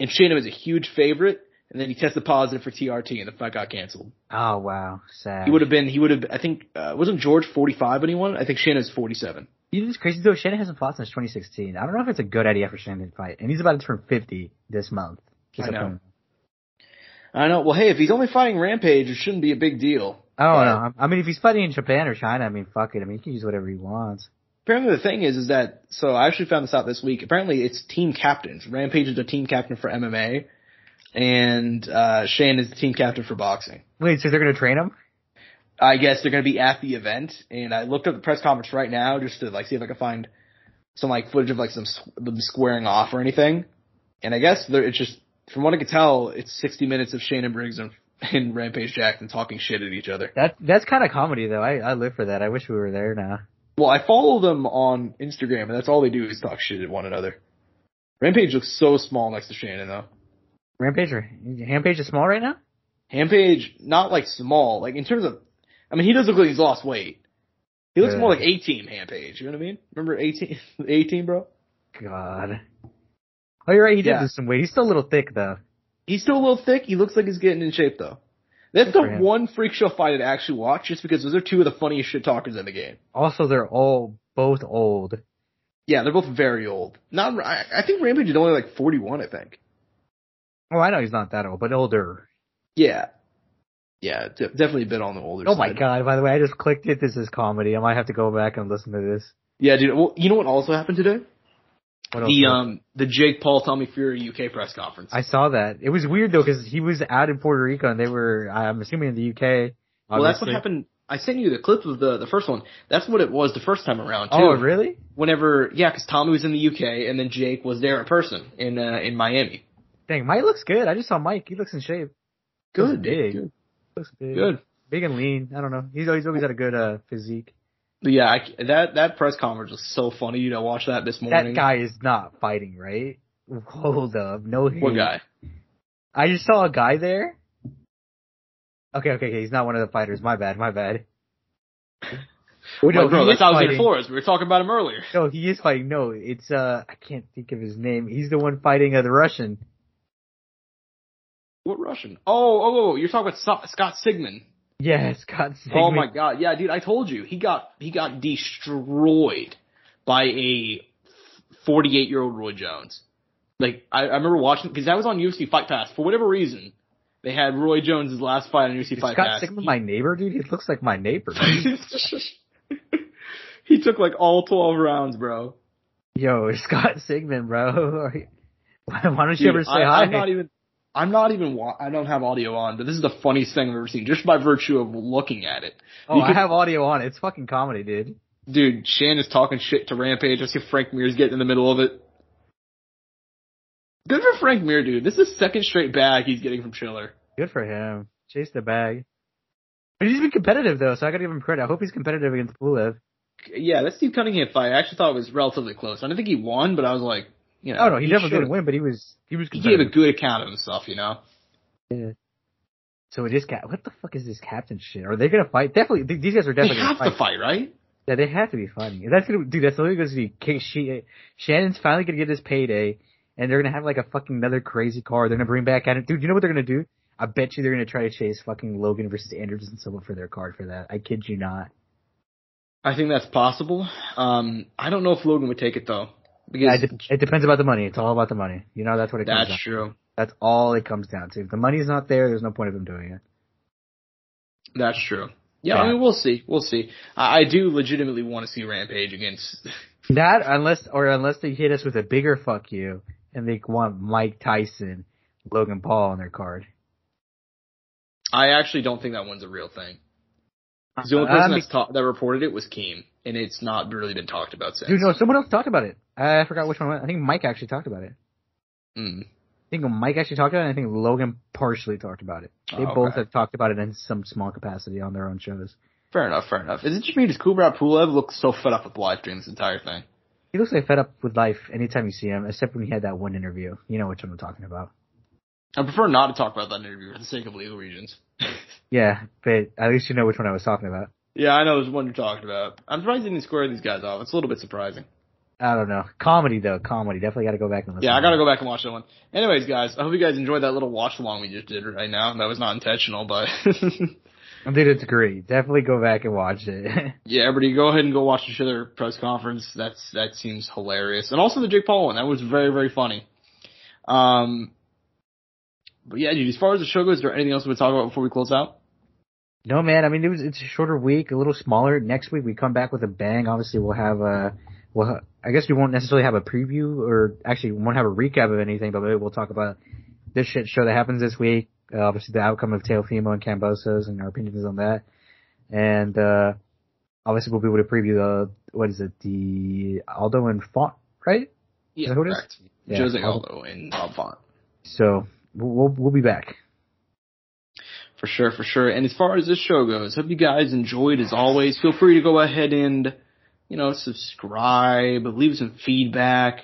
And Shannon was a huge favorite, and then he tested positive for TRT and the fight got canceled. Oh wow, sad. He would have been, he would have, I think, uh, wasn't George 45 when he won? I think Shannon's 47. You know what's crazy though? Shannon hasn't fought since 2016. I don't know if it's a good idea for Shannon to fight, and he's about to turn 50 this month. I know. I know. Well, hey, if he's only fighting Rampage, it shouldn't be a big deal. I don't know. I mean, if he's fighting in Japan or China, I mean, fuck it. I mean, he can use whatever he wants. Apparently the thing is, is that, so I actually found this out this week. Apparently it's team captains. Rampage is a team captain for MMA, and, uh, Shane is the team captain for boxing. Wait, so they're gonna train him? I guess they're gonna be at the event, and I looked up the press conference right now just to like see if I could find some like footage of like some them squaring off or anything. And I guess there, it's just, from what I could tell, it's 60 minutes of Shannon Briggs and, and Rampage Jackson talking shit at each other. That that's kind of comedy though. I I live for that. I wish we were there now. Well, I follow them on Instagram, and that's all they do is talk shit at one another. Rampage looks so small next to Shannon, though. Rampage or Rampage is small right now. Rampage, not like small, like in terms of, I mean, he does look like he's lost weight. He looks Yeah. more like 18 Rampage, you know what I mean? Remember 18, *laughs* 18, bro? God. Oh, you're right. He did Yeah. lose some weight. He's still a little thick though. He's still a little thick. He looks like he's getting in shape, though. That's Good the one freak show fight I'd actually watch, just because those are two of the funniest shit talkers in the game. Also, they're all both old. Yeah, they're both very old. Not, I, I think Rampage is only like 41, I think. Oh, I know he's not that old, but older. Yeah. Yeah, de- definitely a bit on the older Oh side. my god! By the way, I just clicked it. This is comedy. I might have to go back and listen to this. Yeah, dude. Well, you know what also happened today? What else? The um the Jake Paul Tommy Fury UK press conference. I saw that. It was weird though because he was out in Puerto Rico and they were, I'm assuming in the UK. well, that's what happened. I sent you the clip of the the first one. That's what it was the first time around too. Oh, really? Whenever, yeah, because Tommy was in the UK and then Jake was there in person in uh, in Miami. Dang, Mike looks good. I just saw Mike. He looks in shape. Good, Looks big. good, Looks big. good. Big and lean. I don't know. He's always always had a good uh, physique. But yeah, I, that that press conference was so funny. You know, watch that this morning. That guy is not fighting, right? Hold up. No hate. What guy? I just saw a guy there. Okay, okay, okay. He's not one of the fighters. My bad, my bad. Oh, Wait, bro, that's Alexander. Flores. We were talking about him earlier. No, he is fighting. No, it's uh, I can't think of his name. He's the one fighting uh, the Russian. What Russian? Oh, oh, oh, you're talking about So- Scott Sigmon. Yeah, *laughs* Scott. Oh my god, yeah, dude, I told you he got he got destroyed by a 48 year old Roy Jones. Like I, I remember watching because that was on UFC Fight Pass for whatever reason. They had Roy Jones' last fight on UFC Is Fight Scott Pass. Scott Sigmon my neighbor, dude? He looks like my neighbor. *laughs* he took like all 12 rounds, bro. Yo, *laughs* Scott Sigmon, bro. Why don't you Dude, ever say I, hi? I'm not even. I'm not even. wa- I don't have audio on, but this is the funniest thing I've ever seen, just by virtue of looking at it. oh, You I have audio on. It's fucking comedy, dude. Dude, Shan is talking shit to Rampage. I see Frank Mir's getting in the middle of it. Good for Frank Mir, dude. This is second straight bag he's getting from Triller. Good for him. Chase the bag. But he's been competitive though, so I gotta give him credit. I hope he's competitive against Pulev. Yeah, that Steve Cunningham fight, I actually thought it was relatively close. I didn't think he won, but I was like, you know. Oh no, he, definitely showed- didn't win, but he was he was He gave a good account of himself, you know? Yeah. So it is cap. What the fuck is this captain shit? Are they gonna fight? Definitely, th- these guys are They definitely have gonna to fight. fight, right? Yeah, they have to be fighting. That's gonna, dude. That's literally going to be. K- she, Shannon's finally gonna get his payday, and they're gonna have like a fucking another crazy card. They're gonna bring back, Adam- dude. You know what they're gonna do? I bet you they're gonna try to chase fucking Logan versus Anderson Silva for their card for that. I kid you not. I think that's possible. Um, I don't know if Logan would take it though. Yeah, Because it, de- it depends about the money. It's all about the money. You know, that's what it comes that's down. true. That's all it comes down to. If the money's not there, there's no point of him doing it. That's true. Yeah, Yeah. I mean, we'll see. We'll see. I, I do legitimately want to see Rampage against. *laughs* That unless or unless they hit us with a bigger fuck you and they want Mike Tyson, Logan Paul on their card. I actually don't think that one's a real thing. The only person I that's ta- that reported it was Keem, and it's not really been talked about since. Dude, no, someone else talked about it. I forgot which one. I think Mike actually talked about it. Mm. I think Mike actually talked about it. I think Logan partially talked about it. They Oh, both okay. have talked about it in some small capacity on their own shows. Fair enough. Fair enough. Is it just me? Does Kubrat Pulev look so fed up with live stream this entire thing? He looks like fed up with life anytime you see him, except when he had that one interview. You know which one I'm talking about. I prefer not to talk about that interview for the sake of legal reasons. *laughs* Yeah, but at least you know which one I was talking about. yeah, I know there's one you're talking about. I'm surprised they didn't square these guys off. It's a little bit surprising. I don't know. Comedy though, comedy. Definitely got to go back and listen. Yeah, I gotta go back and watch that one. Anyways, guys, I hope you guys enjoyed that little watch along we just did right now. That was not intentional, but Dude, it's great. Definitely go back and watch it. *laughs* yeah, everybody go ahead and go watch the Triller press conference. That's that seems hilarious, and also the Jake Paul one. That was very very funny. Um, but yeah, dude. As far as the show goes, is there anything else we would talk about before we close out? No, man. I mean, it was it's a shorter week, a little smaller. Next week we come back with a bang. Obviously, we'll have a, well, I guess we won't necessarily have a preview, or actually, we won't have a recap of anything. But maybe we'll talk about this shit show that happens this week. Uh, obviously, the outcome of Teofimo and Kambosos and our opinions on that. And uh obviously, we'll be able to preview the what is it, the Aldo and Font, right? Yeah, that who it is? correct. Yeah. Jose Aldo and Rob Font. So we'll we'll, be back. For sure, for sure. And as far as this show goes, hope you guys enjoyed as always. Feel free to go ahead and, you know, subscribe, leave some feedback.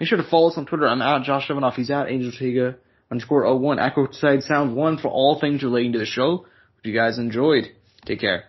Make sure to follow us on Twitter. I'm at Josh Evanoff. He's at Angel Tiga underscore 01. Echo Side Sound 1 for all things relating to the show. Hope you guys enjoyed. Take care.